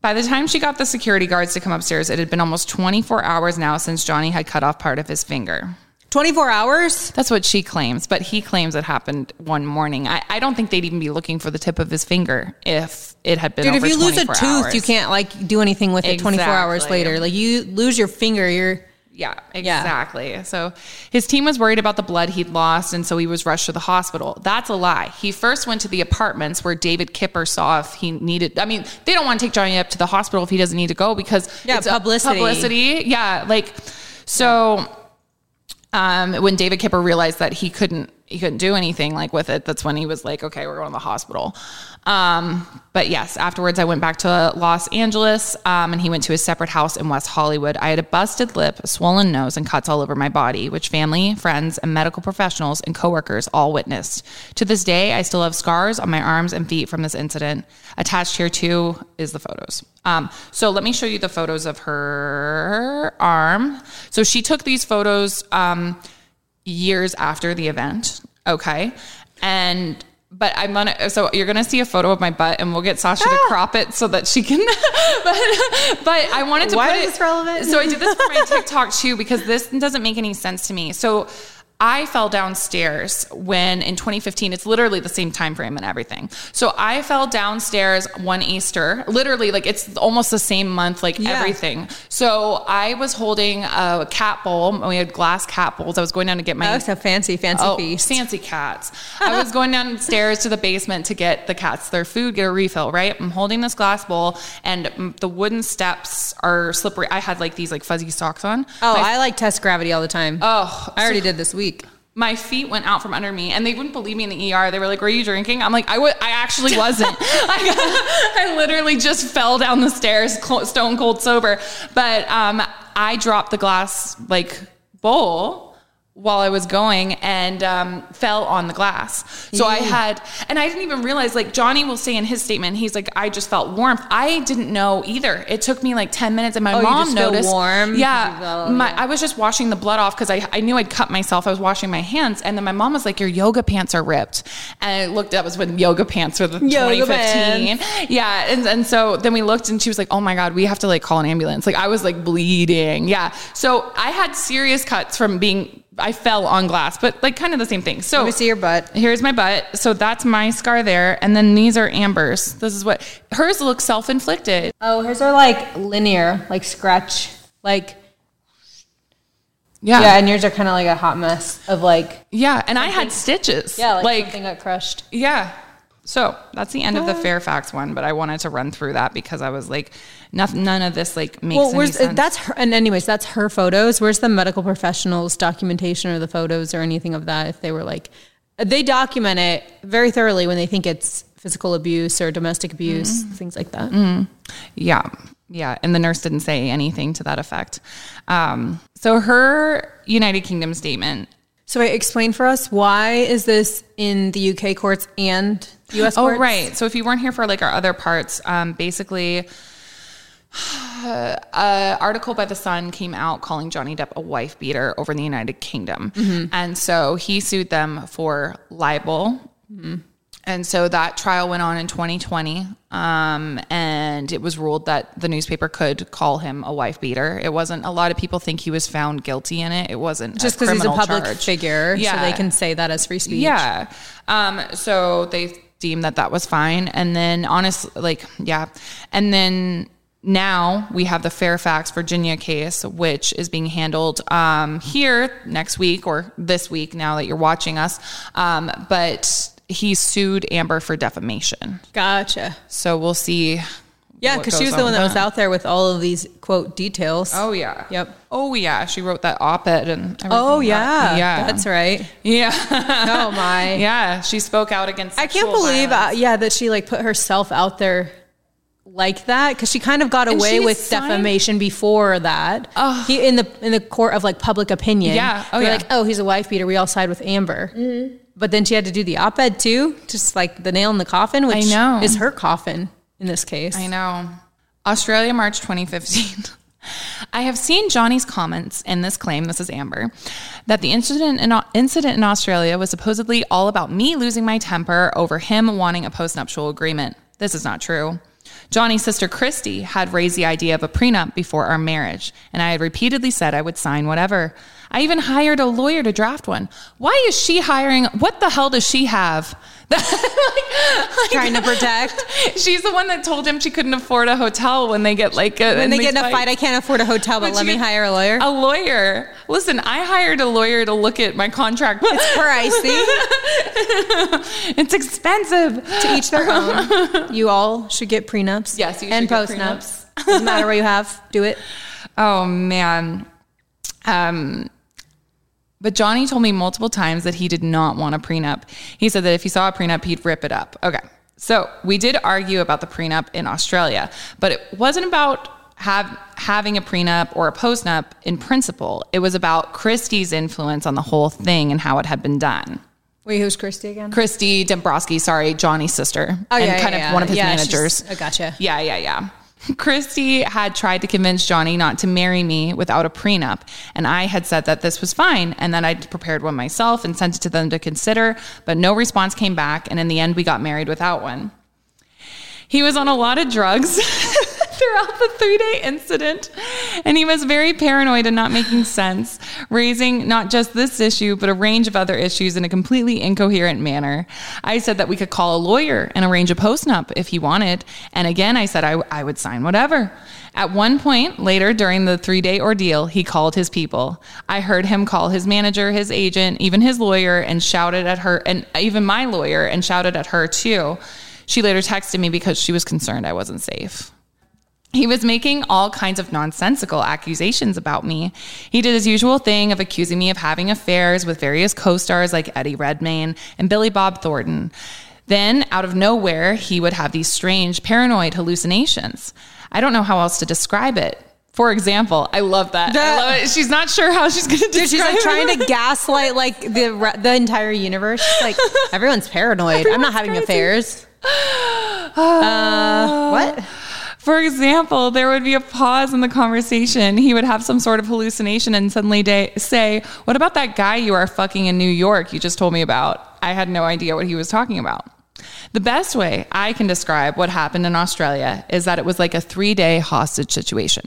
S1: By the time she got the security guards to come upstairs, it had been almost 24 hours now since Johnny had cut off part of his finger.
S2: 24 hours?
S1: That's what she claims, but he claims it happened one morning. I, I don't think they'd even be looking for the tip of his finger if it had been
S2: Dude, if you lose a tooth,
S1: hours.
S2: you can't like do anything with it 24 hours later. Like you lose your finger, you're
S1: Yeah, exactly. So his team was worried about the blood he'd lost, and so he was rushed to the hospital. That's a lie. He first went to the apartments where David Kipper saw if he needed. I mean, they don't want to take Johnny up to the hospital if he doesn't need to go because
S2: Yeah,
S1: it's
S2: publicity.
S1: publicity. Yeah, like so. Um, when David Kipper realized that he couldn't he couldn't do anything like with it, that's when he was like, okay, we're going to the hospital. Um, but yes, afterwards I went back to Los Angeles, um, and he went to his separate house in West Hollywood. I had a busted lip, a swollen nose, and cuts all over my body, which family, friends, and medical professionals and coworkers all witnessed. To this day, I still have scars on my arms and feet from this incident. Attached here too is the photos. Um, so let me show you the photos of her arm. So she took these photos um, years after the event. Okay. And but I'm gonna so you're gonna see a photo of my butt and we'll get Sasha to ah. crop it so that she can but but I wanted to
S2: Why
S1: put
S2: is
S1: it
S2: this relevant?
S1: so I did this for my TikTok too because this doesn't make any sense to me. So I fell downstairs when in 2015, it's literally the same time frame and everything. So I fell downstairs one Easter, literally like it's almost the same month, like
S2: Yeah.
S1: everything. So I was holding a cat bowl. And we had glass cat bowls. I was going down to get my
S2: Oh, so fancy, fancy
S1: Oh,
S2: feast.
S1: fancy cats. I was going downstairs to the basement to get the cats their food, get a refill, right? I'm holding this glass bowl and the wooden steps are slippery. I had like these like fuzzy socks on.
S2: Oh,
S1: My-
S2: I like test gravity all the time.
S1: oh,
S2: I already did this week.
S1: My feet went out from under me and they wouldn't believe me in the ER. They were like, were you drinking? I'm like, I would, I actually wasn't. I, I literally just fell down the stairs, stone cold sober. But, um, I dropped the glass like bowl while I was going and um, fell on the glass. So I had, and I didn't even realize, like Johnny will say in his statement, he's like, I just felt warmth. I didn't know either. It took me like 10 minutes and my
S2: Oh,
S1: mom noticed.
S2: warm
S1: Yeah.
S2: felt-
S1: my,
S2: yeah.
S1: I was just washing the blood off because I, I knew I'd cut myself. I was washing my hands. And then my mom was like, Your yoga pants are ripped. And I looked up, was when yoga pants were the
S2: Yoga
S1: 2015. Yeah. And, and so then we looked and she was like, Oh my God, we have to like call an ambulance. Like I was like bleeding. Yeah. So I had serious cuts from being, I fell on glass, but like kind of the same thing. So
S2: Let me see your butt.
S1: Here's my butt. So that's my scar there. And then these are Amber's. This is what hers looks self inflicted.
S2: Oh, hers are like linear, like scratch, like
S1: Yeah.
S2: yeah, and yours are kind of like a hot mess of like
S1: Yeah. And I had stitches.
S2: yeah, like,
S1: like
S2: something got crushed.
S1: Yeah. So that's the end of the Fairfax one, but I wanted to run through that because I was like, nothing, none of this like makes
S2: Well, where's
S1: sense.
S2: that's her, and anyways, that's her photos. Where's the medical professionals documentation or the photos or anything of that? If they were like, they document it very thoroughly when they think it's physical abuse or domestic abuse,
S1: Mm-hmm.
S2: things like that.
S1: yeah, yeah, and the nurse didn't say anything to that effect. Um, so her United Kingdom statement.
S2: So, wait, explain for us why is this in the UK courts and US
S1: Oh, right. So if you weren't here for like our other parts, um, basically. An article by the Sun came out calling Johnny Depp a wife beater over in the United Kingdom, and so he sued them for libel. And so that trial went on in 2020, um, and it was ruled that the newspaper could call him a wife beater. It wasn't. A lot of people think he was found guilty in it. It wasn't
S2: Just
S1: because
S2: he's a public figure, so they can say that as free speech.
S1: yeah. Um, so they deemed that that was fine. And then honestly, like, yeah. And then now we have the Fairfax, Virginia case, which is being handled um, here next week or this week now that you're watching us. Um, but he sued Amber for defamation.
S2: Gotcha.
S1: So we'll see.
S2: Yeah, because she was the one that was out there with all of these quote details.
S1: Oh, yeah.
S2: Yep.
S1: Oh, yeah. She wrote that op ed and everything.
S2: Oh
S1: like that.
S2: yeah,
S1: Yeah.
S2: that's right.
S1: Yeah.
S2: Oh my.
S1: yeah. She spoke out against
S2: I can't believe, uh, yeah, that she like put herself out there like that because she kind of got
S1: And
S2: away with
S1: signed-
S2: defamation before that. He in the in the court of like public opinion.
S1: Yeah. Oh, yeah.
S2: Like, oh, he's a wife beater. We all side with Amber. Mm-hmm. But then she had to do the op-ed too, just like the nail in the coffin, which
S1: know.
S2: is her coffin in this case.
S1: I know. Australia, March 2015. I have seen Johnny's comments in this claim, this is Amber, that the incident in, incident in Australia was supposedly all about me losing my temper over him wanting a postnuptial agreement. This is not true. Johnny's sister Christi had raised the idea of a prenup before our marriage, and I had repeatedly said I would sign whatever. I even hired a lawyer to draft one. Why is she hiring? What the hell does she have? Like- like-
S2: Trying to protect.
S1: She's the one that told him she couldn't afford a hotel when they get like a,
S2: When they get in a fight, I can't afford a hotel, but,
S1: But
S2: let me hire a lawyer.
S1: A lawyer. Listen, I hired a lawyer to look at my contract.
S2: It's pricey.
S1: it's expensive.
S2: to each their own. You all should get prenups.
S1: Yes, you
S2: and
S1: should get
S2: postnups. Doesn't matter what you have, do it.
S1: Oh man. Um but Johnny told me multiple times that he did not want a prenup. He said that if he saw a prenup, he'd rip it up. Okay. So we did argue about the prenup in Australia, but it wasn't about have, having a prenup or a postnup in principle. It was about Christi's influence on the whole thing and how it had been done.
S2: Wait, who's Christi again?
S1: Christi Dembrowski, sorry, Johnny's sister.
S2: Oh,
S1: and
S2: yeah,
S1: kind
S2: yeah,
S1: of one of his
S2: yeah. Yeah,
S1: managers.
S2: I gotcha.
S1: Yeah, yeah, yeah. Christi had tried to convince Johnny not to marry me without a prenup. And I had said that this was fine and that I'd prepared one myself and sent it to them to consider, but no response came back. And in the end, we got married without one. He was on a lot of drugs. throughout the three day incident. And he was very paranoid and not making sense, raising not just this issue, but a range of other issues in a completely incoherent manner. I said that we could call a lawyer and arrange a postnup if he wanted. And again, I said I, I would sign whatever. At one point later during the three day ordeal, he called his people. I heard him call his manager, his agent, even his lawyer, and shouted at her, and even my lawyer, and shouted at her too. She later texted me because she was concerned I wasn't safe. He was making all kinds of nonsensical accusations about me. He did his usual thing of accusing me of having affairs with various co stars like Eddie Redmayne and Billy Bob Thornton. Then, out of nowhere, he would have these strange paranoid hallucinations. I don't know how else to describe it. For example, I love that. I love it. She's not sure how she's going to describe
S2: she's like trying to gaslight like the the entire universe. She's like everyone's paranoid. I'm not having
S1: crazy.
S2: affairs. Uh, what?
S1: For example, there would be a pause in the conversation. He would have some sort of hallucination and suddenly day, say, What about that guy you are fucking in New York you just told me about? I had no idea what he was talking about. The best way I can describe what happened in Australia is that it was like a three day hostage situation.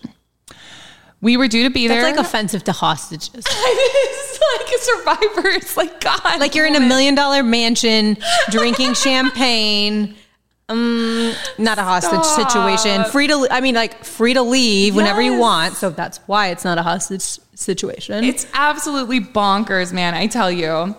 S1: We were due to be there.
S2: That's
S1: there.
S2: like offensive to hostages.
S1: it's like a survivor. It's like God.
S2: Like you're in a million dollar mansion drinking champagne. Um, not a hostage
S1: Stop.
S2: situation. Free to, I mean, like free to leave whenever you want. So that's why it's not a hostage situation.
S1: It's absolutely bonkers, man. I tell you.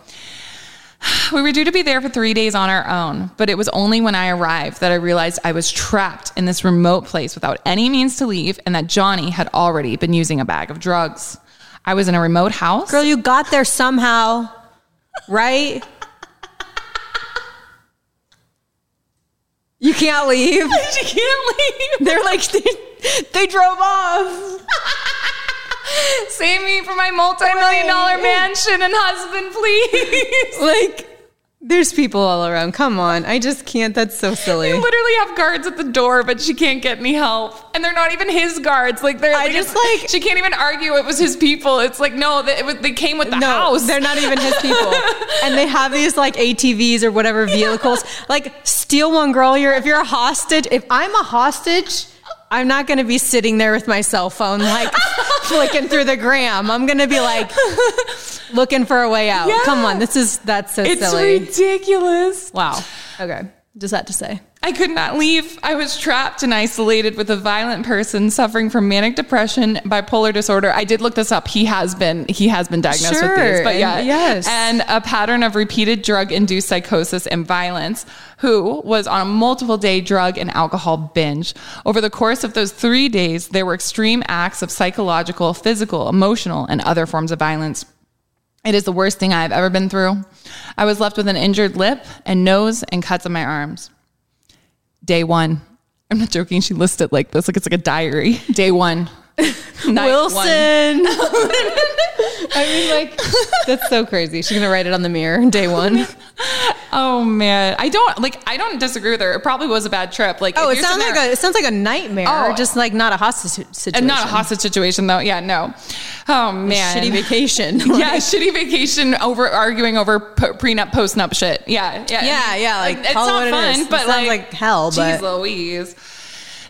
S1: We were due to be there for three days on our own, but it was only when I arrived that I realized I was trapped in this remote place without any means to leave and that Johnny had already been using a bag of drugs. I was in a remote house.
S2: Girl, you got there somehow, right? You can't leave.
S1: she can't leave.
S2: They're like they, they drove off.
S1: Save me from my multi million dollar mansion and husband, please.
S2: Like there's people all around. Come on, I just can't. That's so silly.
S1: You literally have guards at the door, but she can't get any help. And they're not even his guards. Like they're
S2: I
S1: like,
S2: just, like-
S1: she can't even argue it was his people. It's like no, they, it was, they came with the
S2: no,
S1: house.
S2: they're not even his people, and they have these like ATVs or whatever vehicles. Like steal one, girl. You're if you're a hostage. If I'm a hostage. I'm not going to be sitting there with my cell phone, like flicking through the gram. I'm going to be like looking for a way out.
S1: Yeah.
S2: Come on, this is that's so
S1: It's
S2: silly.
S1: ridiculous.
S2: Wow. Okay. Just that to say.
S1: I could not leave. I was trapped and isolated with a violent person suffering from manic depression, bipolar disorder. I did look this up. He has been he has been diagnosed with
S2: Sure,
S1: these, but yeah,
S2: and- yes.
S1: and a pattern of repeated drug-induced psychosis and violence. Who was on a multiple day drug and alcohol binge. Over the course of those three days, there were extreme acts of psychological, physical, emotional, and other forms of violence. It is the worst thing I've ever been through. I was left with an injured lip and nose and cuts on my arms. Day one. I'm not joking. She listed it like this, like it's like a diary. Day one.
S2: Wilson. I mean, like, that's so crazy. She's going to write it on the mirror day one.
S1: Oh man, I don't like. I don't disagree with her. It probably was a bad trip. Like,
S2: Oh, it sounds like a it sounds like a nightmare,
S1: Oh.
S2: just like not a hostage situation.
S1: and not a hostage situation though. Yeah, no. Oh man,
S2: shitty vacation.
S1: yeah, shitty vacation over arguing over po- prenup, postnup shit. Yeah, yeah,
S2: Yeah, yeah, like,
S1: it's not
S2: it
S1: fun,
S2: is. It
S1: but
S2: sounds
S1: like,
S2: like hell,
S1: Jeez Louise.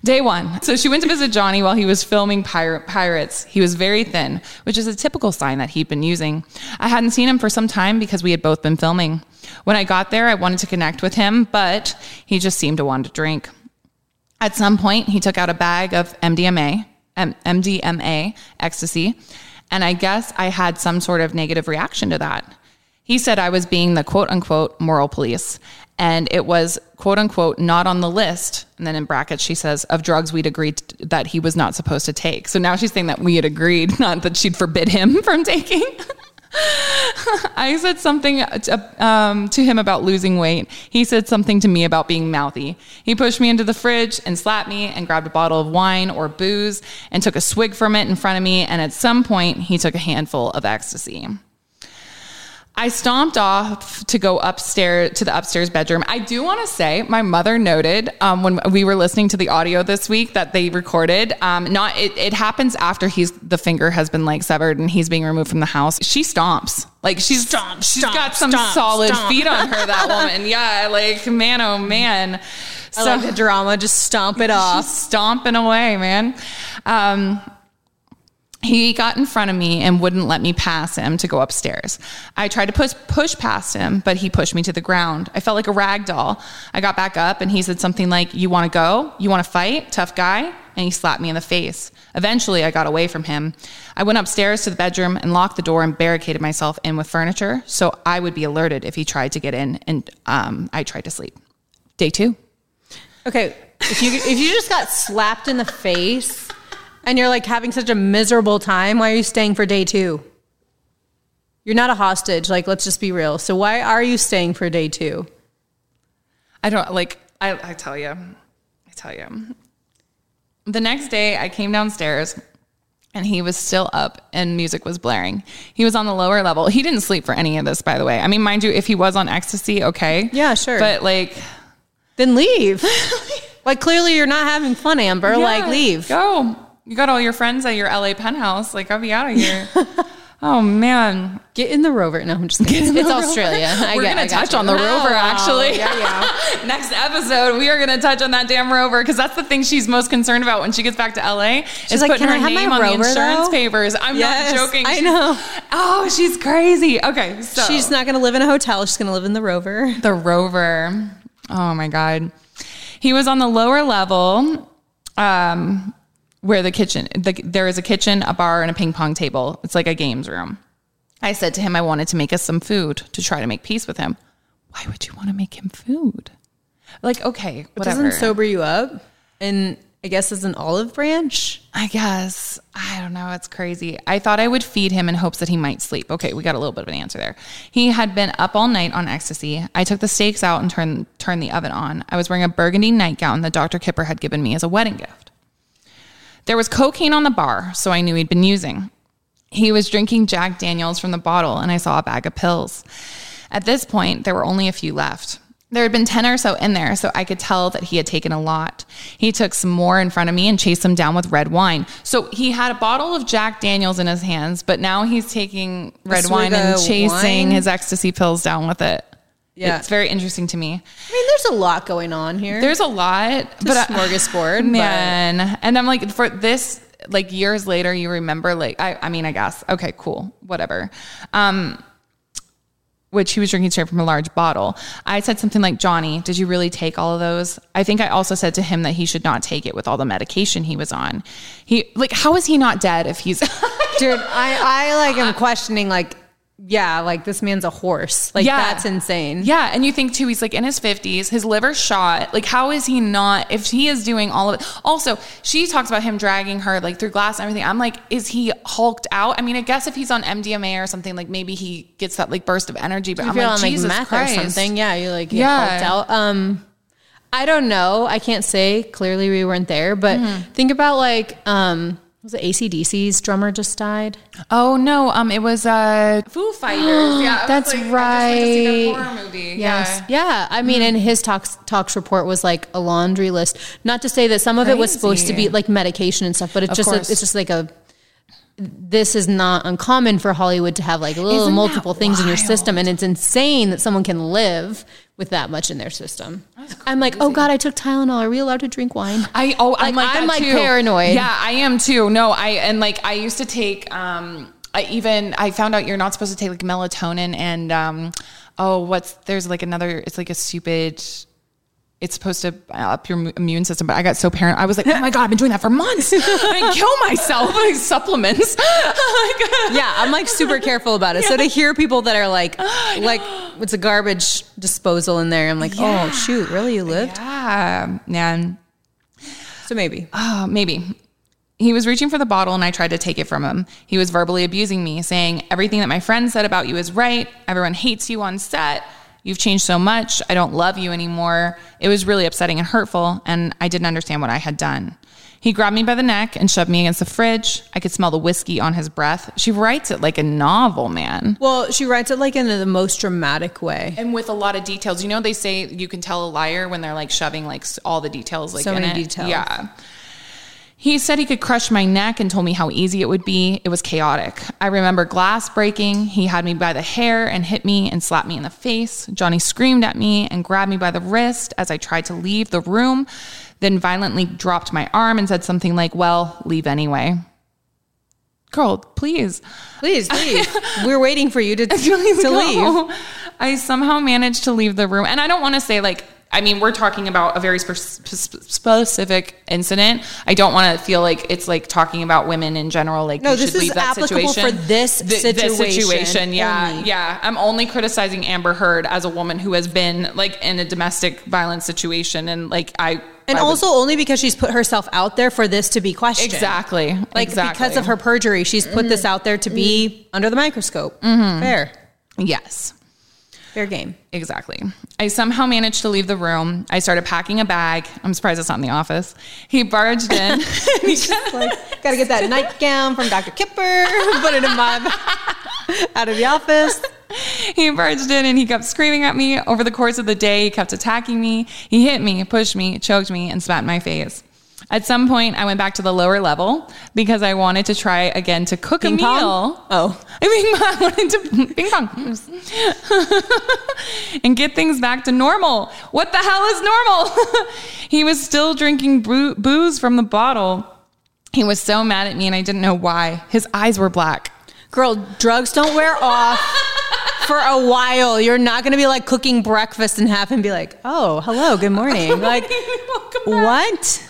S1: Day one. So she went to visit Johnny while he was filming Pirate Pirates. He was very thin, which is a typical sign that he'd been using. I hadn't seen him for some time because we had both been filming. When I got there, I wanted to connect with him, but he just seemed to want to drink. At some point, he took out a bag of MDMA, M- MDMA, ecstasy, and I guess I had some sort of negative reaction to that. He said I was being the quote unquote moral police, and it was quote unquote not on the list. And then in brackets, she says of drugs we'd agreed t- that he was not supposed to take. So now she's saying that we had agreed, not that she'd forbid him from taking. I said something to, um, to him about losing weight. He said something to me about being mouthy. He pushed me into the fridge and slapped me and grabbed a bottle of wine or booze and took a swig from it in front of me. And at some point, he took a handful of ecstasy. I stomped off to go upstairs to the upstairs bedroom. I do want to say my mother noted um, when we were listening to the audio this week that they recorded. Um, not it, it happens after he's the finger has been like severed and he's being removed from the house. She stomps like she's
S2: Stomp,
S1: she's
S2: stomp,
S1: got some
S2: stomp,
S1: solid
S2: stomp.
S1: feet on her. That woman, yeah, like man, oh man.
S2: I like the drama. Just stomp it off.
S1: She's stomping away, man. Um, he got in front of me and wouldn't let me pass him to go upstairs. I tried to push push past him, but he pushed me to the ground. I felt like a rag doll. I got back up and he said something like, "You want to go? You want to fight? Tough guy?" And he slapped me in the face. Eventually, I got away from him. I went upstairs to the bedroom and locked the door and barricaded myself in with furniture so I would be alerted if he tried to get in. And um, I tried to sleep. Day two.
S2: Okay, if you if you just got slapped in the face and you're like having such a miserable time, why are you staying for day two? You're not a hostage. Like, let's just be real. So why are you staying for day two?
S1: I don't like. I, I tell you, I tell you. The next day, I came downstairs and he was still up and music was blaring. He was on the lower level. He didn't sleep for any of this, by the way. I mean, mind you, if he was on ecstasy, okay.
S2: Yeah, sure.
S1: But like,
S2: Then leave. like, clearly you're not having fun, Amber. like, leave.
S1: Go. You got all your friends at your LA penthouse. Like, I'll be out of here. oh man.
S2: Get in the rover. No, I'm just kidding. It's Australia. I
S1: We're
S2: get-
S1: gonna
S2: I
S1: touch on the
S2: Oh,
S1: rover,
S2: wow.
S1: actually.
S2: Yeah, yeah.
S1: Next episode, we are gonna touch on that damn rover because that's the thing she's most concerned about when she gets back to LA. is
S2: like,
S1: putting
S2: "Can
S1: her
S2: I have my
S1: name on the insurance
S2: though?"
S1: papers. I'm
S2: Yes,
S1: not joking.
S2: I know.
S1: Oh, she's crazy. Okay, so
S2: She's not going to live in a hotel. She's going to live in the rover.
S1: the rover. Oh my god. He was on the lower level, um, where the kitchen. The, there is a kitchen, a bar, and a ping pong table. It's like a games room. I said to him, I wanted to make us some food to try to make peace with him. Why would you want to make him food? Like, okay,
S2: It doesn't sober you up. And I guess as an olive branch.
S1: I guess. I don't know. It's crazy. I thought I would feed him in hopes that he might sleep. Okay, we got a little bit of an answer there. He had been up all night on ecstasy. I took the steaks out and turned turned the oven on. I was wearing a burgundy nightgown that Dr. Kipper had given me as a wedding gift. There was cocaine on the bar, so I knew he'd been using. He was drinking Jack Daniels from the bottle, and I saw a bag of pills. At this point, there were only a few left. There had been 10 or so in there, so I could tell that he had taken a lot. He took some more in front of me and chased them down with red wine. So he had a bottle of Jack Daniels in his hands, but now he's taking red wine and chasing
S2: wine?
S1: his ecstasy pills down with it.
S2: Yeah.
S1: It's very interesting to me.
S2: I mean, there's a lot going on here.
S1: There's a lot,
S2: but
S1: but
S2: a smorgasbord.
S1: man and i'm like for this like years later you remember like i, I mean i guess okay cool whatever um which he was drinking straight from a large bottle. I said something like, Johnny, did you really take all of those? I think I also said to him that he should not take it with all the medication he was on. He, like, how is he not dead if he's,
S2: Dude, I, I like am questioning, like, yeah, like this man's a horse. Like,
S1: Yeah.
S2: that's insane.
S1: Yeah, and you think too, he's like in his fifties, his liver shot. Like, how is he not? If he is doing all of it, also she talks about him dragging her like through glass and everything. I'm like, is he hulked out? I mean, I guess if he's on MDMA or something, like maybe he gets that like burst of energy. But
S2: If
S1: I'm like,
S2: on like
S1: Jesus
S2: meth
S1: Christ.
S2: or something, yeah, you're like
S1: Yeah.
S2: hulked out. Um, I don't know. I can't say. Clearly, we weren't there. But
S1: Mm-hmm.
S2: think about like, um, was it ACDC's drummer just died?
S1: Oh no, um, it was uh Foo Fighters. Yeah,
S2: That's
S1: like, I just went to see
S2: right.
S1: horror movie.
S2: Yes.
S1: Yeah.
S2: Yeah. I mean, and his tox tox report was like a laundry list. Not to say that some of it was supposed to be like medication and stuff, but it's
S1: Of
S2: just a, it's just like a. This is not uncommon for Hollywood to have like little
S1: Isn't
S2: multiple things in your system, and it's insane that someone can live with that much in their system. I'm like, oh god, I took Tylenol. Are we allowed to drink wine?
S1: I oh I'm
S2: Like,
S1: like
S2: I'm, like,
S1: too.
S2: paranoid.
S1: Yeah, I am too. No, I and like I used to take um I even I found out you're not supposed to take like melatonin and um oh what's there's like another it's like a stupid it's supposed to up your immune system, but I got so paranoid. I was like, "Oh my god, I've been doing that for months. I kill myself with supplements." Like,
S2: yeah, I'm like super careful about it. So to hear people that are like, like it's a garbage disposal in there, I'm like, oh shoot, really, you lived?
S1: yeah, man.
S2: So maybe.
S1: Oh, maybe. He was reaching for the bottle and I tried to take it from him. He was verbally abusing me, saying, Everything that my friend said about you is right. Everyone hates you on set. You've changed so much. I don't love you anymore. It was really upsetting and hurtful, and I didn't understand what I had done. He grabbed me by the neck and shoved me against the fridge. I could smell the whiskey on his breath. She writes it like a novel, man.
S2: Well, she writes it like in the most dramatic way.
S1: And with a lot of details. You know, they say you can tell a liar when they're like shoving like all the details like
S2: So
S1: in
S2: many
S1: it.
S2: details.
S1: Yeah. He said he could crush my neck and told me how easy it would be. It was chaotic. I remember glass breaking. He had me by the hair and hit me and slapped me in the face. Johnny screamed at me and grabbed me by the wrist as I tried to leave the room, then violently dropped my arm and said something like, Well, leave anyway. Girl, please.
S2: Please, please. We're waiting for you to, to leave.
S1: I somehow managed to leave the room. And I don't want to say, like, I mean, we're talking about a very spe- spe- specific incident. I don't want to feel like it's like talking about women in general. Like,
S2: No,
S1: you
S2: this
S1: should
S2: is
S1: leave that
S2: applicable
S1: situation.
S2: for this
S1: Th- This
S2: situation
S1: situation, yeah,
S2: only.
S1: yeah. I'm only criticizing Amber Heard as a woman who has been like in a domestic violence situation, and like I
S2: And
S1: I would-
S2: also only because she's put herself out there for this to be questioned.
S1: exactly,
S2: Like
S1: exactly.
S2: because of her perjury, she's put this mm-hmm. out there to be mm-hmm. under the microscope. Mm-hmm. Fair.
S1: yes.
S2: Fair game.
S1: Exactly. I somehow managed to leave the room. I started packing a bag. I'm surprised it's not in the office. He barged in. He got-
S2: Like, gotta get that nightgown from Dr. Kipper, put it in my out of the office.
S1: he barged in and he kept screaming at me. Over the course of the day, he kept attacking me. He hit me, pushed me, choked me, and spat in my face. At some point, I went back to the lower level because I wanted to try again to cook
S2: Ping
S1: a
S2: pong?
S1: meal.
S2: Oh.
S1: I mean, I wanted to ping pong and get things back to normal. What the hell is normal? he was still drinking boo- booze from the bottle. He was so mad at me, and I didn't know why. His eyes were black.
S2: Girl, drugs don't wear off for a while. You're not gonna be like cooking breakfast and have him be like, oh, hello, good morning. Like, what?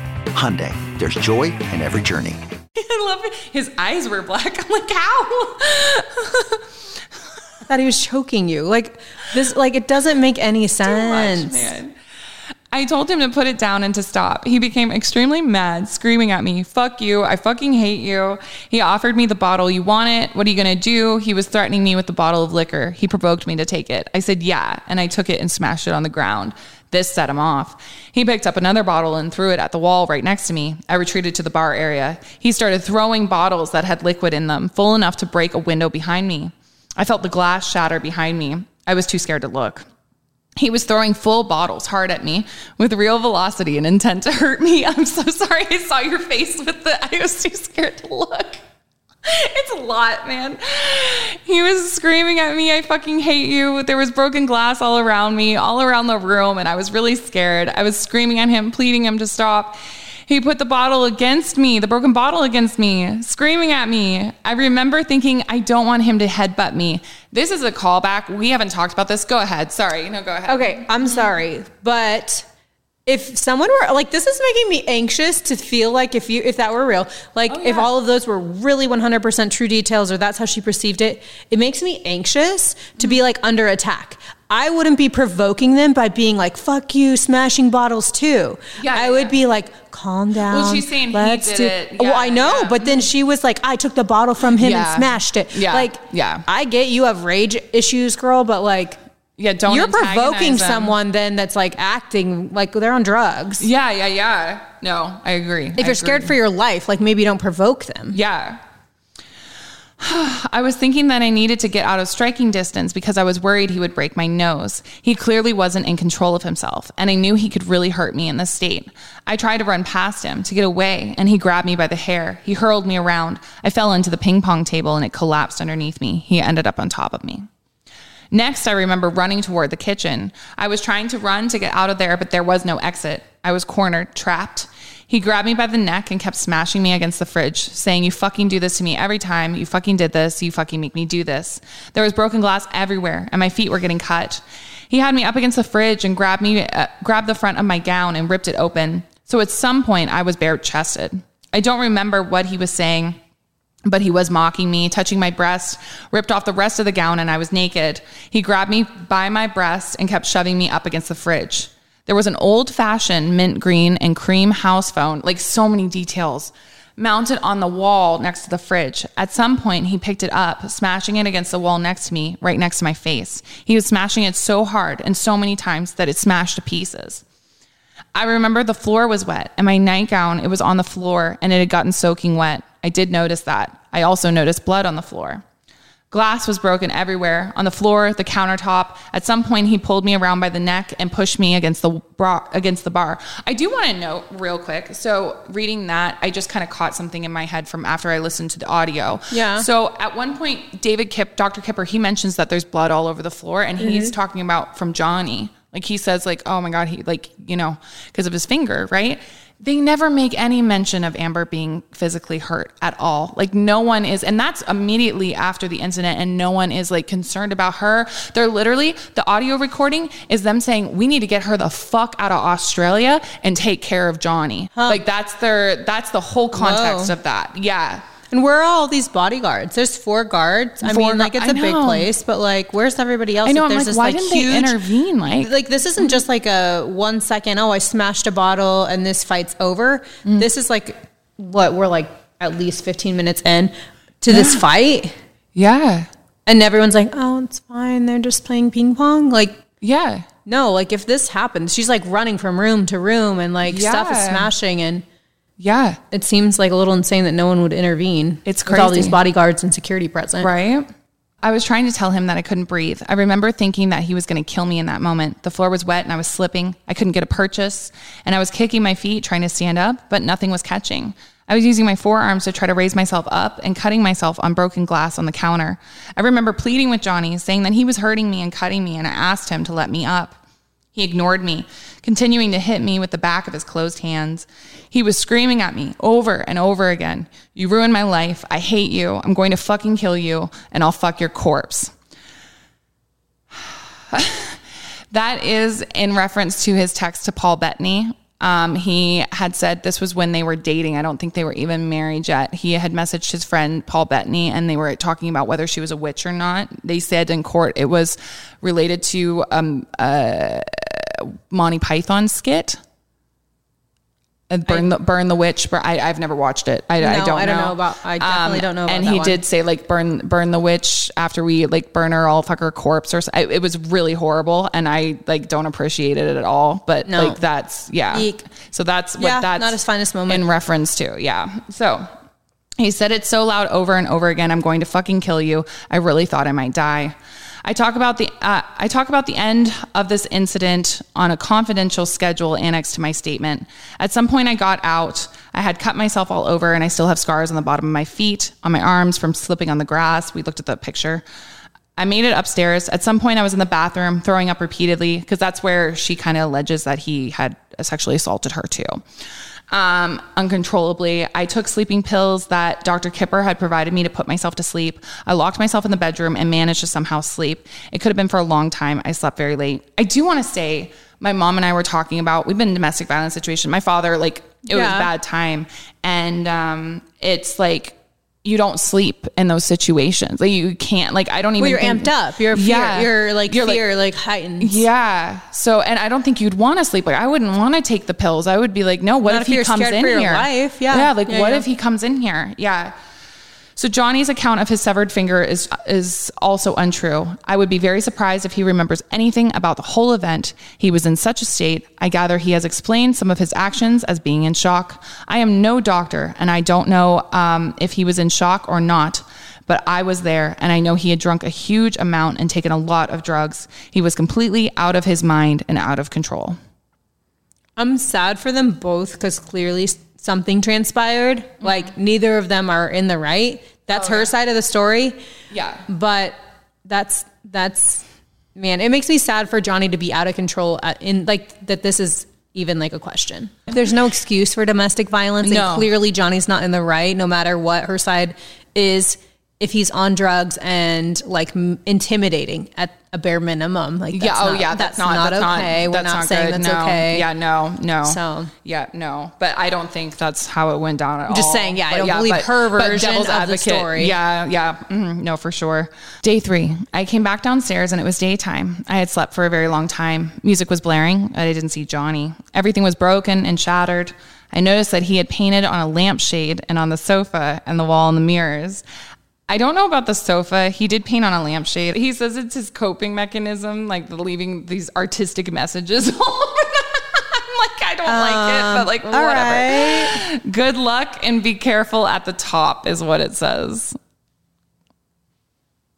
S5: Hyundai, there's joy in every journey.
S1: I love it. His eyes were black. I'm like, how?
S2: I thought he was choking you. Like this, like it doesn't make any
S1: Too
S2: sense.
S1: much, man. I told him to put it down and to stop. He became extremely mad, screaming at me, Fuck you. I fucking hate you. He offered me the bottle. You want it? What are you going to do? He was threatening me with the bottle of liquor. He provoked me to take it. I said, Yeah. And I took it and smashed it on the ground. This set him off. He picked up another bottle and threw it at the wall right next to me. I retreated to the bar area. He started throwing bottles that had liquid in them, full enough to break a window behind me. I felt the glass shatter behind me. I was too scared to look. He was throwing full bottles hard at me with real velocity and intent to hurt me. I'm so sorry I saw your face with the I was too scared to look. It's a lot, man. He was screaming at me, I fucking hate you. There was broken glass all around me, all around the room, and I was really scared. I was screaming at him, pleading him to stop. He put the bottle against me, the broken bottle against me, screaming at me. I remember thinking, I don't want him to headbutt me. This is a callback. We haven't talked about this. Go ahead. Sorry. No, go ahead.
S2: Okay, I'm sorry, but if someone were like this is making me anxious to feel like if you if that were real like oh, if all of those were really 100% true details or that's how she perceived it it makes me anxious to be mm-hmm. like under attack i wouldn't be provoking them by being like fuck you smashing bottles too
S1: Yeah,
S2: i
S1: yeah,
S2: would
S1: yeah.
S2: be like calm down
S1: Well, she's saying he
S2: let's
S1: did
S2: do
S1: it.
S2: well i know
S1: yeah.
S2: but then she was like i took the bottle from him
S1: Yeah.
S2: and smashed it
S1: Yeah,
S2: like
S1: yeah.
S2: i get you have rage issues girl but like
S1: Yeah, don't
S2: you're provoking
S1: them.
S2: someone then that's like acting like they're on drugs.
S1: Yeah, yeah, yeah. No, I agree.
S2: If you're scared for your life, like maybe don't provoke them.
S1: Yeah. I was thinking that I needed to get out of striking distance because I was worried he would break my nose. He clearly wasn't in control of himself, and I knew he could really hurt me in this state. I tried to run past him to get away, and he grabbed me by the hair. He hurled me around. I fell into the ping pong table and it collapsed underneath me. He ended up on top of me. Next, I remember running toward the kitchen. I was trying to run to get out of there, but there was no exit. I was cornered, trapped. He grabbed me by the neck and kept smashing me against the fridge, saying, You fucking do this to me every time. You fucking did this. You fucking make me do this. There was broken glass everywhere, and my feet were getting cut. He had me up against the fridge and grabbed me, uh, grabbed the front of my gown and ripped it open. So at some point, I was bare chested. I don't remember what he was saying but he was mocking me, touching my breast, ripped off the rest of the gown, and I was naked. He grabbed me by my breast and kept shoving me up against the fridge. There was an old fashioned mint green and cream house phone, like so many details, mounted on the wall next to the fridge. At some point, he picked it up, smashing it against the wall next to me, right next to my face. He was smashing it so hard and so many times that it smashed to pieces. I remember the floor was wet and my nightgown, it was on the floor and it had gotten soaking wet. I did notice that. I also noticed blood on the floor. Glass was broken everywhere on the floor, the countertop. At some point, he pulled me around by the neck and pushed me against the bar. Against the bar. I do want to note real quick. So, reading that, I just kind of caught something in my head from after I listened to the audio.
S2: Yeah.
S1: So, at one point, David Kip, Dr. Kipper, he mentions that there's blood all over the floor, and he's mm-hmm. talking about from Johnny. Like he says, like, oh my god, he like you know because of his finger, right? They never make any mention of Amber being physically hurt at all. Like no one is, and that's immediately after the incident, and no one is like concerned about her. They're literally the audio recording is them saying we need to get her the fuck out of Australia and take care of Johnny. Like that's their that's the whole context
S2: Whoa.
S1: of that. Yeah.
S2: And where are all these bodyguards? There's four guards. I
S1: Four
S2: mean, like it's a big place, but like, where's everybody else?
S1: I know. I'm
S2: there's
S1: like,
S2: this,
S1: why didn't they intervene? Like,
S2: like this isn't just like a one second. Oh, I smashed a bottle and this fight's over.
S1: Mm.
S2: This is like what we're like at least 15 minutes in to this fight,
S1: yeah,
S2: and everyone's like, "Oh, it's fine. They're just playing ping pong." Like,
S1: yeah.
S2: no, like if this happens, she's like running from room to room and like stuff is smashing and.
S1: Yeah.
S2: It seems like a little insane that no one would intervene.
S1: It's
S2: with all these bodyguards and security present.
S1: Right? I was trying to tell him that I couldn't breathe. I remember thinking that he was going to kill me in that moment. The floor was wet and I was slipping. I couldn't get a purchase. And I was kicking my feet, trying to stand up, but nothing was catching. I was using my forearms to try to raise myself up and cutting myself on broken glass on the counter. I remember pleading with Johnny, saying that he was hurting me and cutting me, and I asked him to let me up. He ignored me, continuing to hit me with the back of his closed hands. He was screaming at me over and over again You ruined my life. I hate you. I'm going to fucking kill you, and I'll fuck your corpse. that is in reference to his text to Paul Bettany. Um, he had said this was when they were dating. I don't think they were even married yet. He had messaged his friend Paul Bettany and they were talking about whether she was a witch or not. They said in court it was related to um, a Monty Python skit. Uh, Burn the burn the witch. I, I've never watched it. I, I don't. know. Um,
S2: I don't know about- I definitely don't know about
S1: And he
S2: one.
S1: did say like burn burn the witch after we like burn her all fuck her corpse or I- it was really horrible and I like don't appreciate it at all. But
S2: No.
S1: like that's yeah.
S2: Eek.
S1: So that's what
S2: Yeah,
S1: that's
S2: not his finest moment.
S1: in reference to. Yeah. So he said it so loud over and over again. I'm going to fucking kill you. I really thought I might die. I talk about the uh, I talk about the end of this incident on a confidential schedule annexed to my statement. At some point, I got out. I had cut myself all over, and I still have scars on the bottom of my feet, on my arms from slipping on the grass. We looked at the picture. I made it upstairs. At some point, I was in the bathroom throwing up repeatedly because that's where she kind of alleges that he had sexually assaulted her too. Um, uncontrollably, I took sleeping pills that Dr. Kipper had provided me to put myself to sleep. I locked myself in the bedroom and managed to somehow sleep. It could have been for a long time. I slept very late. I do want to say, my mom and I were talking about we've been in a domestic violence situation. My father, like, it was a bad time, and um, it's like you don't sleep in those situations. Like you can't. Like I don't even.
S2: Well, you're
S1: think-
S2: amped up. You're fear.
S1: Yeah.
S2: You're like
S1: You're, like-
S2: fear, like, heightened.
S1: yeah. So, and I don't think you'd want to sleep. Like, I wouldn't want to take the pills. I would be like, no, what
S2: Not
S1: if,
S2: if
S1: he comes in here?
S2: life. Yeah.
S1: Yeah. Like,
S2: Yeah,
S1: what
S2: yeah.
S1: if he comes in here? Yeah. So Johnny's account of his severed finger is is also untrue. I would be very surprised if he remembers anything about the whole event. He was in such a state. I gather he has explained some of his actions as being in shock. I am no doctor, and I don't know um, if he was in shock or not. But I was there, and I know he had drunk a huge amount and taken a lot of drugs. He was completely out of his mind and out of control.
S2: I'm sad for them both because clearly something transpired.
S1: Mm-hmm.
S2: Like neither of them are in the right. That's her side of the story.
S1: Oh, Yeah.
S2: But that's that's man, it makes me sad for Johnny to be out of control at, in like that. This is even like a question. There's no excuse for domestic violence,
S1: No.
S2: and clearly Johnny's not in the right, no matter what her side is. If he's on drugs and like m- intimidating at a bare minimum, like that's
S1: yeah. Oh,
S2: not-
S1: yeah. That's, not, that's
S2: okay.
S1: Not,
S2: We're
S1: that's
S2: not, saying
S1: good.
S2: that's
S1: no.
S2: okay.
S1: Yeah. No. No.
S2: So-
S1: yeah. No. But I don't think that's how it went down at all.
S2: just saying, yeah, I don't believe her
S1: but
S2: version
S1: devil's
S2: of the
S1: advocate,
S2: story.
S1: Yeah. Yeah. mhm, no, for sure. Day three, I came back downstairs and it was daytime. I had slept for a very long time. Music was blaring. I didn't see Johnny. Everything was broken and shattered. I noticed that he had painted on a lampshade and on the sofa and the wall and the mirrors. I don't know about the sofa. He did paint on a lampshade. He says it's his coping mechanism, like leaving these artistic messages. I'm like, I don't like it, but like,
S2: all
S1: whatever. Good luck and be careful at the top, is what it says.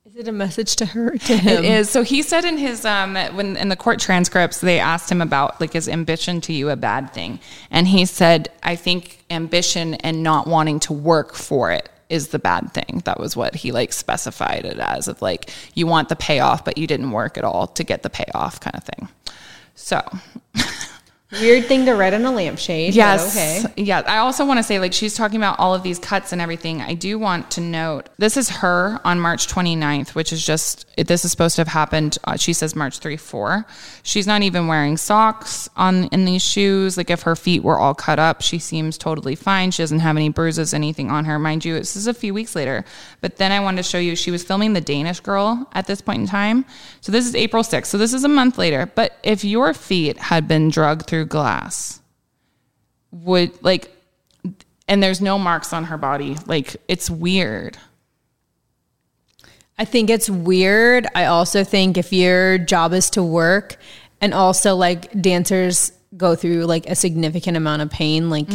S2: Is it a message to her? To him?
S1: It is. So he said in his um when in the court transcripts they asked him about like is ambition to you a bad thing, and he said I think ambition and not wanting to work for it is the bad thing. That was what he like specified it as of like you want the payoff but you didn't work at all to get the payoff kind of thing. So
S2: Weird thing to write on a lampshade.
S1: Yes.
S2: okay.
S1: Yeah. I also want to say, like, she's talking about all of these cuts and everything. I do want to note this is her on March 29th, which is just, this is supposed to have happened. Uh, she says March 3 4. She's not even wearing socks on in these shoes. Like, if her feet were all cut up, she seems totally fine. She doesn't have any bruises, anything on her. Mind you, this is a few weeks later. But then I wanted to show you, she was filming The Danish Girl at this point in time. So this is April 6th. So this is a month later. But if your feet had been drugged through glass, would like and there's no marks on her body like it's weird
S2: I think it's weird. I also think if your job is to work and also like dancers go through like a significant amount of pain, like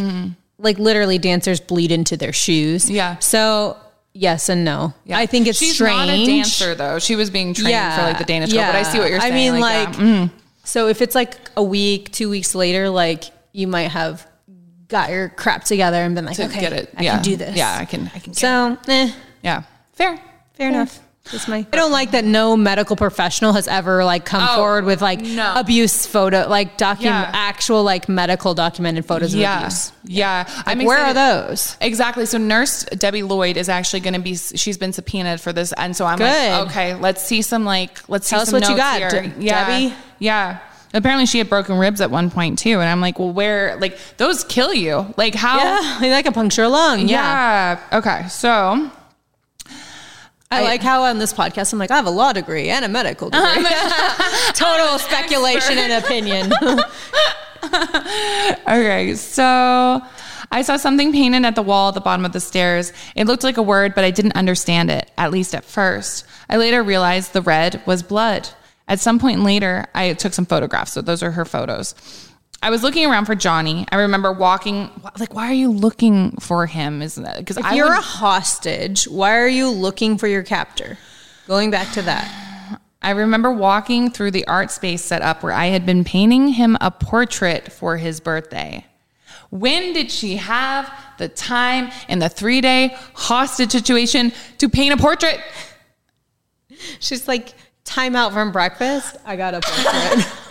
S2: like literally dancers bleed into their shoes.
S1: Yeah.
S2: So yes and no. I think it's
S1: she's
S2: strange.
S1: not a dancer though she was being trained for like the danish girl but i see what you're saying
S2: I mean,
S1: like,
S2: like,
S1: yeah. Mhm.
S2: So if it's like a week, two weeks later, like you might have got your crap together and been like,
S1: to
S2: okay,
S1: get it.
S2: I
S1: yeah.
S2: can do this.
S1: yeah i can i can get
S2: So, eh,
S1: yeah. Fair.
S2: Fair enough. That's my. I don't like that no medical professional has ever like come
S1: Oh,
S2: forward with like
S1: no.
S2: abuse photo, like document
S1: Yeah.
S2: actual like medical documented photos of
S1: yeah
S2: abuse.
S1: yeah
S2: Like,
S1: I'm
S2: where are those?
S1: Exactly. So nurse Debbie Lloyd is actually going to be. She's been subpoenaed for this, and so I'm
S2: Good.
S1: like, okay, let's see some like, let's
S2: Tell
S1: see
S2: us
S1: some
S2: what you got. De-
S1: yeah,
S2: Debbie.
S1: Yeah. Apparently, she had broken ribs at one point too, and I'm like, well, where? Like those kill you. Like how?
S2: Yeah, like a puncture a lung. Yeah.
S1: Yeah. Okay. So
S2: I, like how on this podcast I'm like I have a law degree and a medical degree. Total speculation and opinion.
S1: Okay, so I saw something painted at the wall at the bottom of the stairs. It looked like a word, but I didn't understand it, at least at first. I later realized the red was blood. At some point later, I took some photographs, so those are her photos. I was looking around for Johnny. I remember walking, like, why are you looking for him? Isn't that because
S2: you're
S1: would-
S2: a hostage, why are you looking for your captor? Going back to that.
S1: I remember walking through the art space set up where I had been painting him a portrait for his birthday. When did she have the time in the three day hostage situation to paint a portrait?
S2: She's like, time out from breakfast. I got a portrait.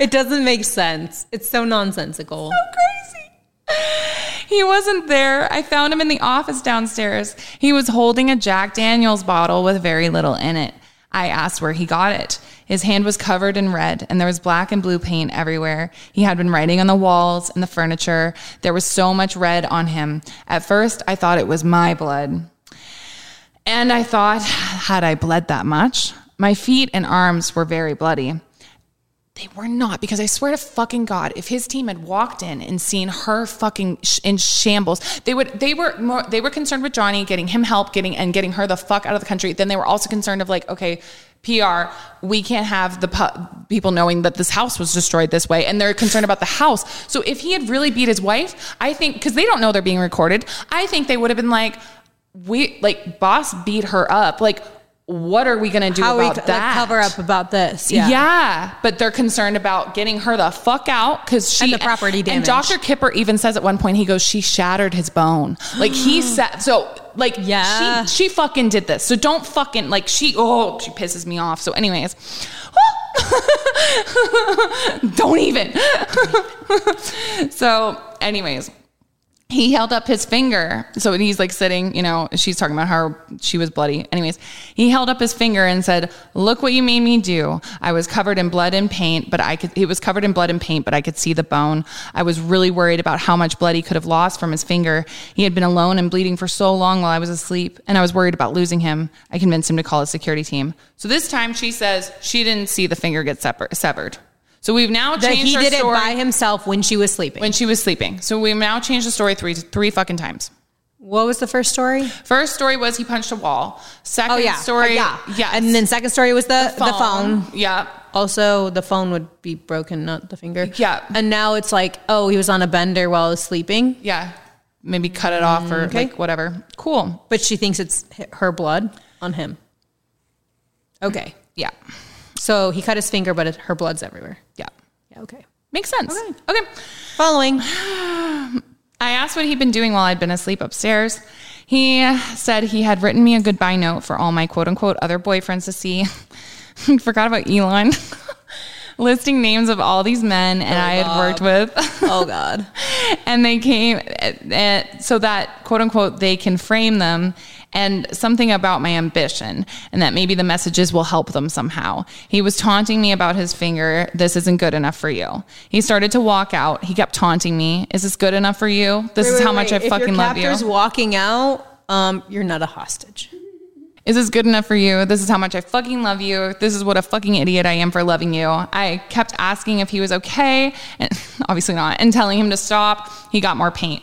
S2: it doesn't make sense. It's so nonsensical.
S1: So crazy. He wasn't there. I found him in the office downstairs. He was holding a Jack Daniels bottle with very little in it. I asked where he got it. His hand was covered in red, and there was black and blue paint everywhere. He had been writing on the walls and the furniture. There was so much red on him. At first, I thought it was my blood. And I thought, had I bled that much? My feet and arms were very bloody. They were not because I swear to fucking God, if his team had walked in and seen her fucking sh- in shambles, they would. They were more. They were concerned with Johnny getting him help, getting and getting her the fuck out of the country. Then they were also concerned of like, okay, PR, we can't have the pu- people knowing that this house was destroyed this way, and they're concerned about the house. So if he had really beat his wife, I think because they don't know they're being recorded, I think they would have been like, we like boss beat her up, like. What are we going to do
S2: How we
S1: about
S2: like,
S1: that?
S2: cover up about this?
S1: Yeah. yeah. but they're concerned about getting her the fuck out because she
S2: And the property damage. And.
S1: Dr. Kipper even says at one point, he goes, "She shattered his bone." Like he said. So Like,
S2: Yeah.
S1: she, she fucking did this. So don't fucking, like, she, oh, she pisses me off. So, anyways, don't even. so, anyways, he held up his finger. So he's like sitting, you know, she's talking about how she was bloody. Anyways, he held up his finger and said, Look what you made me do. I was covered in blood and paint, but I could, he was covered in blood and paint, but I could see the bone. I was really worried about how much blood he could have lost from his finger. He had been alone and bleeding for so long while I was asleep, and I was worried about losing him. I convinced him to call a security team. So this time she says she didn't see the finger get severed. So we've now changed the story story
S2: That
S1: changed
S2: he did it by himself when she was sleeping.
S1: when she was sleeping. So we've now changed the story three three fucking times.
S2: what was the first story?
S1: First story was he punched a wall. Second
S2: Oh yeah,
S1: story,
S2: yeah,
S1: yes.
S2: And then second story was the the phone.
S1: Yeah,
S2: Also, the phone would be broken, not the finger.
S1: Yeah.
S2: And now it's like, oh, he was on a bender while he was sleeping,
S1: yeah. Maybe cut it off or mm,
S2: Okay.
S1: like whatever. Cool.
S2: but she thinks it's her blood on him. Okay.
S1: Yeah,
S2: So he cut his finger, but it, her blood's everywhere.
S1: yeah.
S2: Yeah. Okay.
S1: Makes sense.
S2: Okay.
S1: okay.
S2: Following.
S1: I asked what he'd been doing while I'd been asleep upstairs. He said he had written me a goodbye note for all my quote unquote other boyfriends to see. Forgot about Elon. Listing names of all these men and I had worked with.
S2: Oh God.
S1: and they came uh, so that quote unquote they can frame them and something about my ambition and that maybe the messages will help them somehow. He was taunting me about his finger. This isn't good enough for you. He started to walk out. He kept taunting me. Is this good enough for you? This is how much I fucking love you.
S2: If walking out, um, you're not a hostage.
S1: Is this good enough for you? This is how much I fucking love you. This is what a fucking idiot I am for loving you. I kept asking if he was okay, and obviously not, and telling him to stop. He got more paint.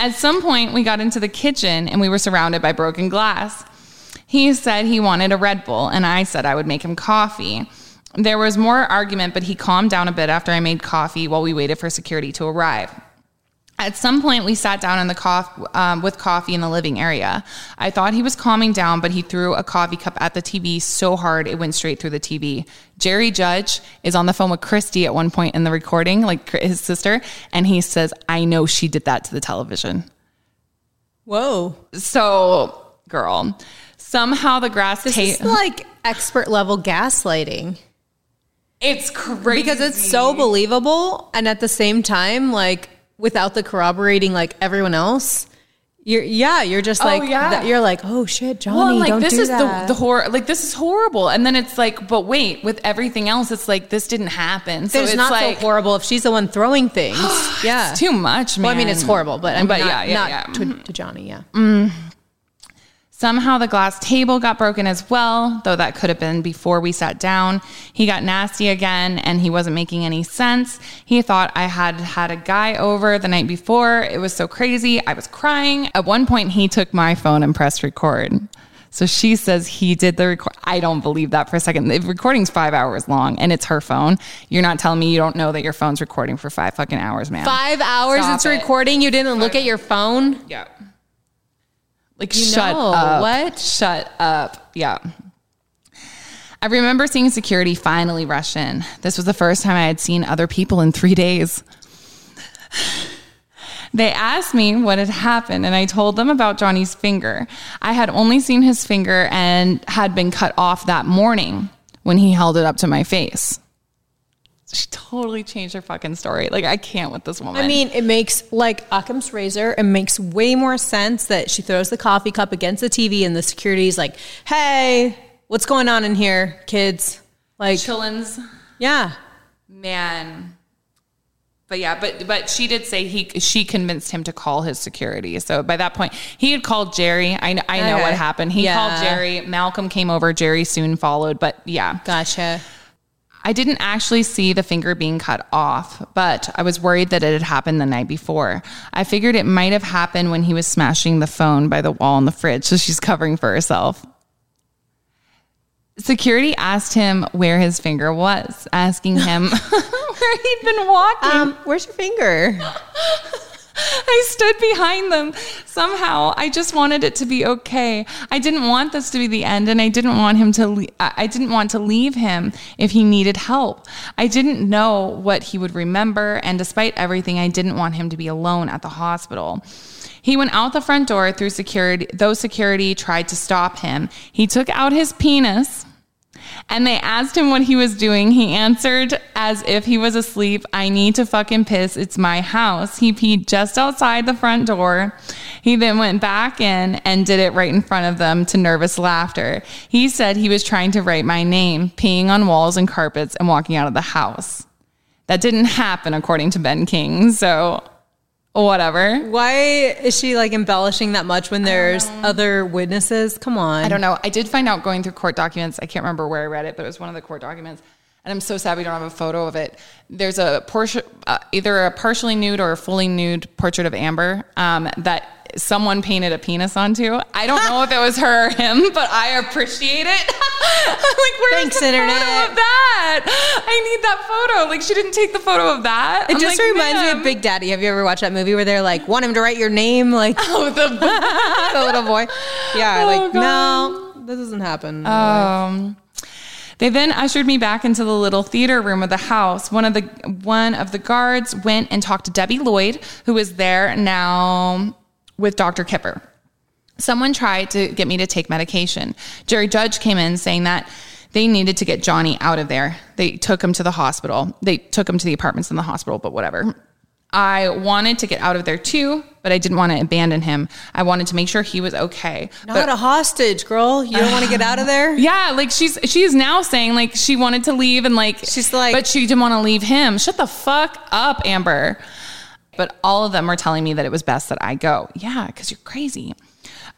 S1: At some point, we got into the kitchen and we were surrounded by broken glass. He said he wanted a Red Bull, and I said I would make him coffee. There was more argument, but he calmed down a bit after I made coffee while we waited for security to arrive. At some point, we sat down in the coff- um, with coffee in the living area. I thought he was calming down, but he threw a coffee cup at the TV so hard it went straight through the TV. Jerry Judge is on the phone with Christi at one point in the recording, like his sister, and he says, "I know she did that to the television."
S2: Whoa.
S1: So, girl, somehow the grass
S2: This
S1: tape.
S2: is like expert level gaslighting
S1: it's crazy
S2: because it's so believable, and at the same time, like without the corroborating, like everyone else. You're yeah, you're just
S1: Oh,
S2: like
S1: yeah.
S2: that- you're like oh shit, Johnny,
S1: Well, like
S2: don't
S1: this
S2: do
S1: is
S2: that.
S1: the the horror. Like this is horrible, and then it's like, but wait, with everything else, it's like this didn't happen. So
S2: It's
S1: it's
S2: not
S1: like
S2: so horrible if she's the one throwing things. yeah,
S1: It's too much, man.
S2: Well, I mean, it's horrible, but I mean,
S1: But
S2: not,
S1: yeah, yeah,
S2: not
S1: yeah.
S2: To, mm-hmm. to Johnny. Yeah, mm.
S1: Somehow the glass table got broken as well, though that could have been before we sat down. He got nasty again and he wasn't making any sense. He thought I had had a guy over the night before. It was so crazy. I was crying. At one point, he took my phone and pressed record. So she says he did the record. I don't believe that for a second. The recording's five hours long and it's her phone. You're not telling me you don't know that your phone's recording for five fucking hours, man.
S2: five hours
S1: Stop
S2: it's
S1: it.
S2: recording. You didn't look at your phone.
S1: Yeah. Like,
S2: You
S1: shut
S2: know,
S1: up.
S2: what?
S1: Shut up. Yeah. I remember seeing security finally rush in. This was the first time I had seen other people in three days. They asked me what had happened, and I told them about Johnny's finger. I had only seen his finger and had been cut off that morning when he held it up to my face. She totally changed her fucking story. Like, I can't with this woman.
S2: I mean, it makes like Occam's razor. It makes way more sense that she throws the coffee cup against the TV, and the security's like, "Hey, what's going on in here, kids?" Like,
S1: Chillins.
S2: yeah,
S1: man but yeah but but she did say he she convinced him to call his security so by that point he had called jerry i, kn- I know
S2: Okay.
S1: what happened he
S2: Yeah.
S1: called jerry malcolm came over jerry soon followed but yeah
S2: gotcha.
S1: I didn't actually see the finger being cut off but i was worried that it had happened the night before i figured it might have happened when he was smashing the phone by the wall in the fridge so she's covering for herself Security asked him where his finger was, asking him where he'd been walking.
S2: Um, where's your finger?
S1: I stood behind them. Somehow, I just wanted it to be okay. I didn't want this to be the end, and I didn't want him to. Le- I didn't want to leave him if he needed help. I didn't know what he would remember, and despite everything, I didn't want him to be alone at the hospital. He went out the front door through security, though security tried to stop him. He took out his penis and they asked him what he was doing. He answered as if he was asleep, I need to fucking piss. It's my house. He peed just outside the front door. He then went back in and did it right in front of them to nervous laughter. He said he was trying to write my name, peeing on walls and carpets and walking out of the house. That didn't happen, according to Ben King. So whatever.
S2: Why is she like embellishing that much when there's other witnesses? Come on.
S1: I don't know. I did find out going through court documents. I can't remember where I read it, but it was one of the court documents. And I'm so sad we don't have a photo of it. There's a portrait, uh, either a partially nude or a fully nude portrait of Amber um, that someone painted a penis onto. I don't know if it was her or him, but I appreciate it. I'm like, where's
S2: Thanks,
S1: the
S2: internet.
S1: photo of that? I need that photo. Like, she didn't take the photo of that.
S2: It
S1: I'm
S2: just
S1: like,
S2: reminds me of Big Daddy. Have you ever watched that movie where they're like, want him to write your name? Like,
S1: Oh, the
S2: the little boy. Yeah,
S1: Oh,
S2: like,
S1: God.
S2: no, this doesn't happen.
S1: Um, they then ushered me back into the little theater room of the house. One of the one of the guards went and talked to Debbie Lloyd, who is there now with Dr. Kipper. Someone tried to get me to take medication. Jerry Judge came in saying that they needed to get Johnny out of there. They took him to the hospital. They took him to the apartments in the hospital, but whatever. I wanted to get out of there too, but I didn't want to abandon him. I wanted to make sure he was okay.
S2: Not
S1: But-
S2: a hostage, girl. You don't want to get out of there?
S1: yeah, like she's she's now saying like she wanted to leave and like
S2: She's like-
S1: but she didn't want to leave him. Shut the fuck up, Amber. But all of them were telling me that it was best that I go. Yeah, because you're crazy.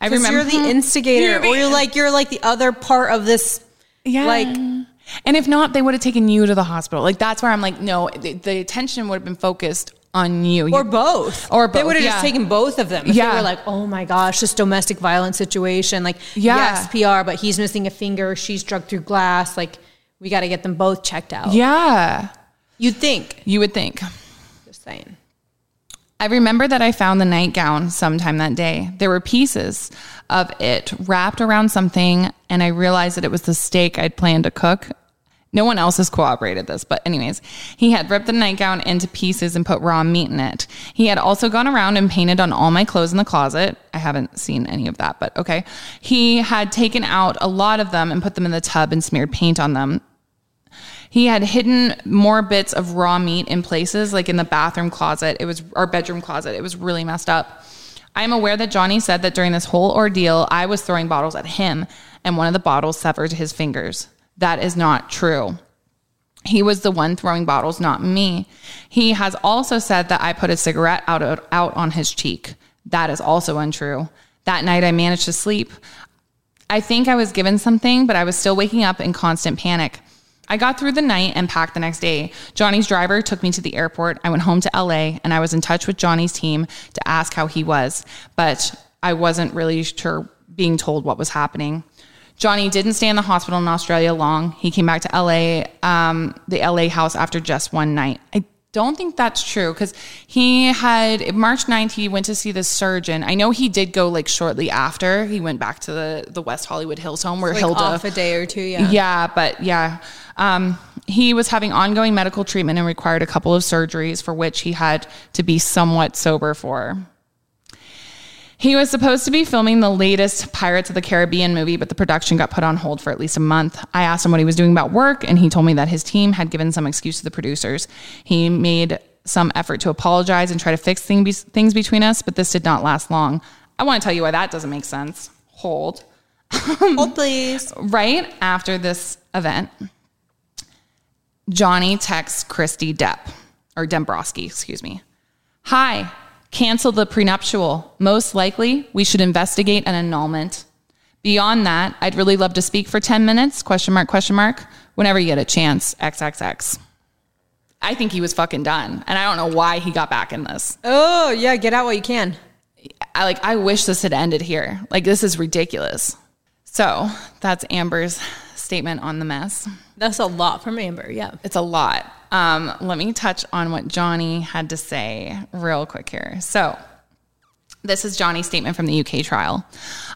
S1: I
S2: Because
S1: remember
S2: you're the instigator,
S1: You're the-
S2: or you're like you're like the other part of this.
S1: yeah.
S2: like-
S1: and if not, they would have taken you to the hospital. Like that's where I'm like, no, the, the attention would have been focused on you,
S2: Or both.
S1: Or both.
S2: They would have
S1: yeah.
S2: just taken both of them. If
S1: Yeah.
S2: They were like, oh my gosh, this domestic violence situation. Like,
S1: Yeah.
S2: yes, PR, but he's missing a finger. She's drugged through glass. Like, we got to get them both checked out.
S1: Yeah,
S2: You'd think.
S1: you would think.
S2: Just saying.
S1: I remember that I found the nightgown sometime that day. There were pieces of it wrapped around something, and I realized that it was the steak I'd planned to cook. No one else has corroborated this, but anyways, he had ripped the nightgown into pieces and put raw meat in it. He had also gone around and painted on all my clothes in the closet. I haven't seen any of that, but okay. He had taken out a lot of them and put them in the tub and smeared paint on them. He had hidden more bits of raw meat in places, like in the bathroom closet. It was our bedroom closet. It was really messed up. I am aware that Johnny said that during this whole ordeal, I was throwing bottles at him, and one of the bottles severed his fingers. That is not true. He was the one throwing bottles, not me. He has also said that I put a cigarette out, out on his cheek. That is also untrue. That night, I managed to sleep. I think I was given something, but I was still waking up in constant panic. I got through the night and packed the next day. Johnny's driver took me to the airport. I went home to LA and I was in touch with Johnny's team to ask how he was, but I wasn't really sure being told what was happening. Johnny didn't stay in the hospital in Australia long. He came back to LA, um, the LA house after just one night. I don't think that's true because he had March 9th, he went to see the surgeon. I know he did go like shortly after. He went back to the, the West Hollywood Hills home where
S2: Like
S1: Hilda
S2: off a day or two, yeah.
S1: yeah, but yeah. Um, he was having ongoing medical treatment and required a couple of surgeries for which he had to be somewhat sober for. He was supposed to be filming the latest Pirates of the Caribbean movie, but the production got put on hold for at least a month. I asked him what he was doing about work, and he told me that his team had given some excuse to the producers. He made some effort to apologize and try to fix thing, things between us, but this did not last long. I want to tell you why that doesn't make sense. Hold.
S2: Hold, please.
S1: Right after this event, Johnny texts Christi Depp, or Dembrowski, excuse me. Hi, cancel the prenuptial. Most likely, we should investigate an annulment. Beyond that, I'd really love to speak for 10 minutes, question mark, question mark, whenever you get a chance, XXX. I think he was fucking done. And I don't know why he got back in this.
S2: Oh, yeah, get out while you can.
S1: I like I wish this had ended here. Like this is ridiculous. So that's Amber's statement on the mess.
S2: That's a lot from Amber, yeah.
S1: It's a lot. Um, let me touch on what Johnny had to say real quick here. So This is Johnny's statement from the UK trial.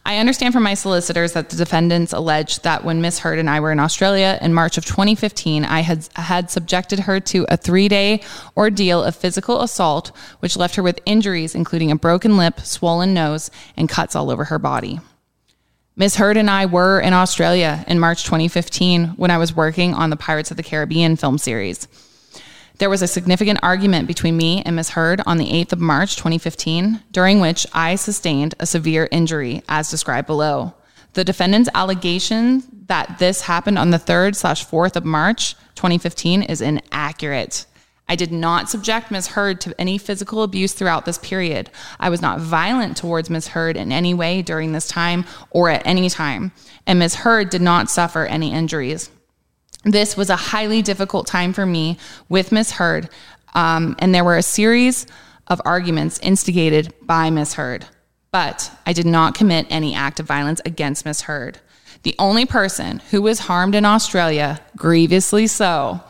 S1: I understand from my solicitors that the defendants alleged that when Miss Heard and I were in Australia in March of 2015, I had had subjected her to a three-day ordeal of physical assault, which left her with injuries including a broken lip, swollen nose, and cuts all over her body. Miss Heard and I were in Australia in March 2015 when I was working on the Pirates of the Caribbean film series. There was a significant argument between me and Ms. Heard on the 8th of March 2015, during which I sustained a severe injury as described below. The defendant's allegation that this happened on the 3rd slash 4th of March 2015 is inaccurate. I did not subject Ms. Heard to any physical abuse throughout this period. I was not violent towards Ms. Heard in any way during this time or at any time, and Ms. Heard did not suffer any injuries. This was a highly difficult time for me with Miss Heard, um, and there were a series of arguments instigated by Miss Heard. But I did not commit any act of violence against Miss Heard. The only person who was harmed in Australia, grievously so,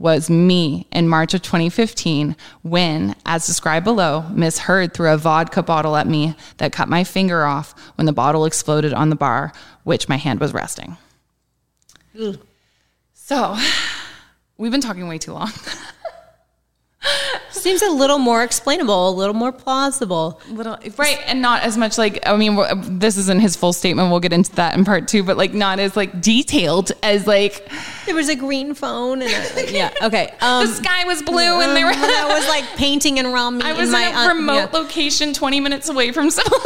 S1: was me in March of 2015 when, as described below, Miss Heard threw a vodka bottle at me that cut my finger off when the bottle exploded on the bar, which my hand was resting. Ugh. So, we've been talking way too long.
S2: Seems a little more explainable, a little more plausible.
S1: Little right, and not as much like I mean, this isn't his full statement. We'll get into that in part two, but like not as like detailed as like
S2: there was a green phone and a, yeah, okay. Um,
S1: the sky was blue and there
S2: I was like painting and ramen.
S1: I was in,
S2: my,
S1: a remote yeah. location, twenty minutes away from someone.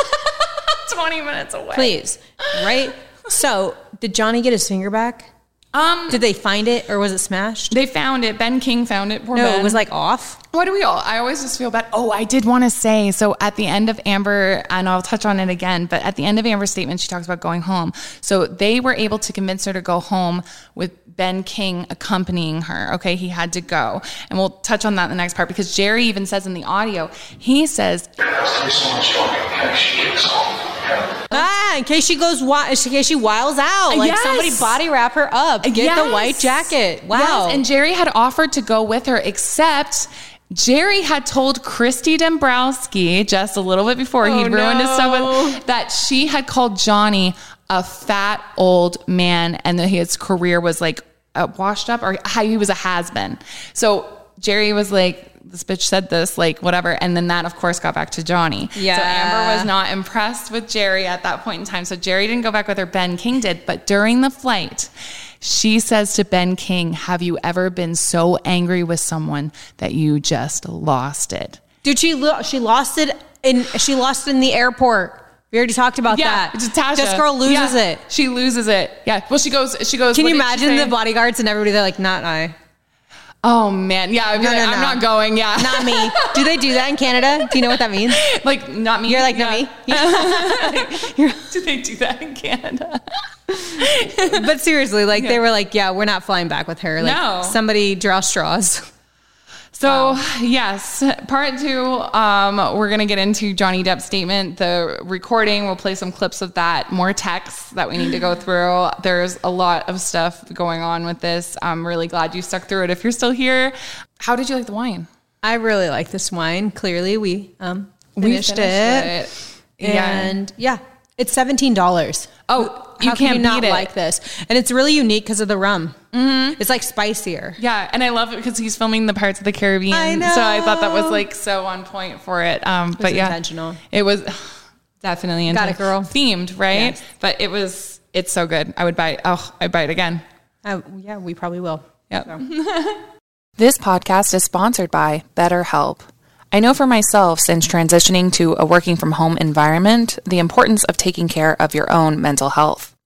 S1: twenty minutes away.
S2: Please, right? So, did Johnny get his finger back?
S1: Um,
S2: Did they find it or was it smashed?
S1: They found it. Ben King found it. Poor
S2: no,
S1: ben.
S2: it was like off.
S1: Why do we all? I always just feel bad. Oh, I did want to say so at the end of Amber, and I'll touch on it again, but at the end of Amber's statement, she talks about going home. So they were able to convince her to go home with Ben King accompanying her. Okay, he had to go. And we'll touch on that in the next part because Jerry even says in the audio, he says,
S2: Ah, in case she goes, in case she wiles out, like yes. somebody body wrap her up, get yes. the white jacket. Wow. Yes.
S1: And Jerry had offered to go with her, except Jerry had told Christi Dembrowski just a little bit before oh, he'd ruined no. his stuff with, that she had called Johnny a fat old man and that his career was like uh, washed up or how he was a has been. So Jerry was like, this bitch said this, like whatever. And then that, of course, got back to Johnny.
S2: Yeah.
S1: So Amber was not impressed with Jerry at that point in time. So Jerry didn't go back with her. Ben King did. But during the flight, she says to Ben King, Have you ever been so angry with someone that you just lost it?
S2: Dude, she lo- she lost it in she lost it in the airport. We already talked about
S1: yeah,
S2: that.
S1: Tasha.
S2: This girl loses
S1: yeah,
S2: it.
S1: She loses it. Yeah. Well, she goes. She goes.
S2: Can you imagine the bodyguards and everybody? They're like, not I.
S1: Oh man, yeah, no, like, no, no. I'm not going. Yeah,
S2: not me. Do they do that in Canada? Do you know what that means?
S1: Like not me.
S2: You're like not me.
S1: do they do that in Canada?
S2: but seriously, like yeah. they were like, yeah, we're not flying back with her. Like
S1: no.
S2: somebody draw straws.
S1: So wow. yes, part two, um, we're gonna get into Johnny Depp's statement, the recording. We'll play some clips of that, more texts that we need to go through. There's a lot of stuff going on with this. I'm really glad you stuck through it. If you're still here, how did you like the wine?
S2: I really like this wine. Clearly, we um, finished, we finished it. it. and yeah, it's seventeen dollars.
S1: Oh, you
S2: How
S1: can't
S2: you not
S1: beat it.
S2: like this, and it's really unique because of the rum.
S1: Mm-hmm.
S2: It's like spicier.
S1: Yeah, and I love it because he's filming the Pirates of the Caribbean. I know. So I thought that was like so on point for it. Um, it but yeah,
S2: intentional.
S1: It was definitely
S2: got it, girl.
S1: Themed, right? Yes. But it was. It's so good. I would buy. It. Oh, I'd buy it again.
S2: Uh, yeah, we probably will.
S1: Yeah. So. this podcast is sponsored by BetterHelp. I know for myself, since transitioning to a working from home environment, the importance of taking care of your own mental health.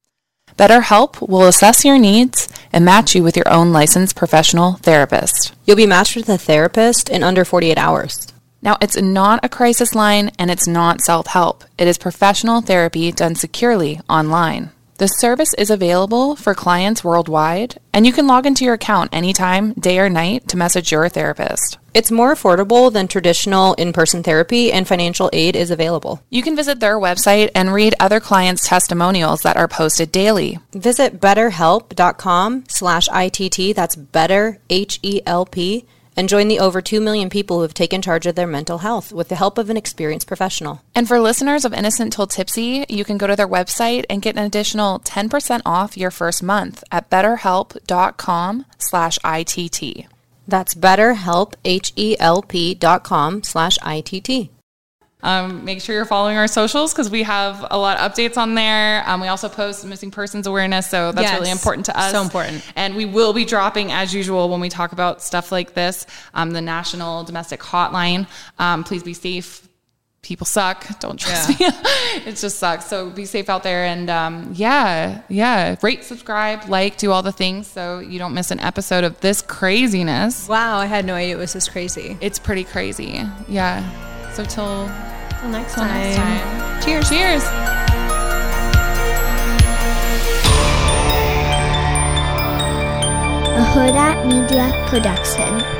S1: BetterHelp will assess your needs and match you with your own licensed professional therapist.
S6: You'll be matched with a therapist in under 48 hours.
S1: Now, it's not a crisis line and it's not self help. It is professional therapy done securely online. The service is available for clients worldwide, and you can log into your account anytime, day or night, to message your therapist.
S6: It's more affordable than traditional in person therapy, and financial aid is available.
S1: You can visit their website and read other clients' testimonials that are posted daily.
S6: Visit betterhelp.com slash ITT, that's better, H E L P and join the over 2 million people who have taken charge of their mental health with the help of an experienced professional.
S1: And for listeners of Innocent Till Tipsy, you can go to their website and get an additional 10% off your first month at betterhelp.com slash ITT.
S6: That's betterhelp, H-E-L-P dot com slash I-T-T.
S1: Um, make sure you're following our socials because we have a lot of updates on there. Um, we also post missing persons awareness, so that's
S2: Yes.
S1: really important to us.
S2: So important.
S1: And we will be dropping, as usual, when we talk about stuff like this, um, the National Domestic Hotline. Um, please be safe. People suck. Don't trust me. it just sucks. So be safe out there. And um, yeah, yeah. Rate, subscribe, like, do all the things so you don't miss an episode of this craziness.
S2: Wow, I had no idea it was this crazy.
S1: It's pretty crazy. Yeah. So till
S2: Till next
S1: till
S2: time.
S1: next time.
S2: Cheers.
S1: Cheers.
S7: A Hurrdat Media Production.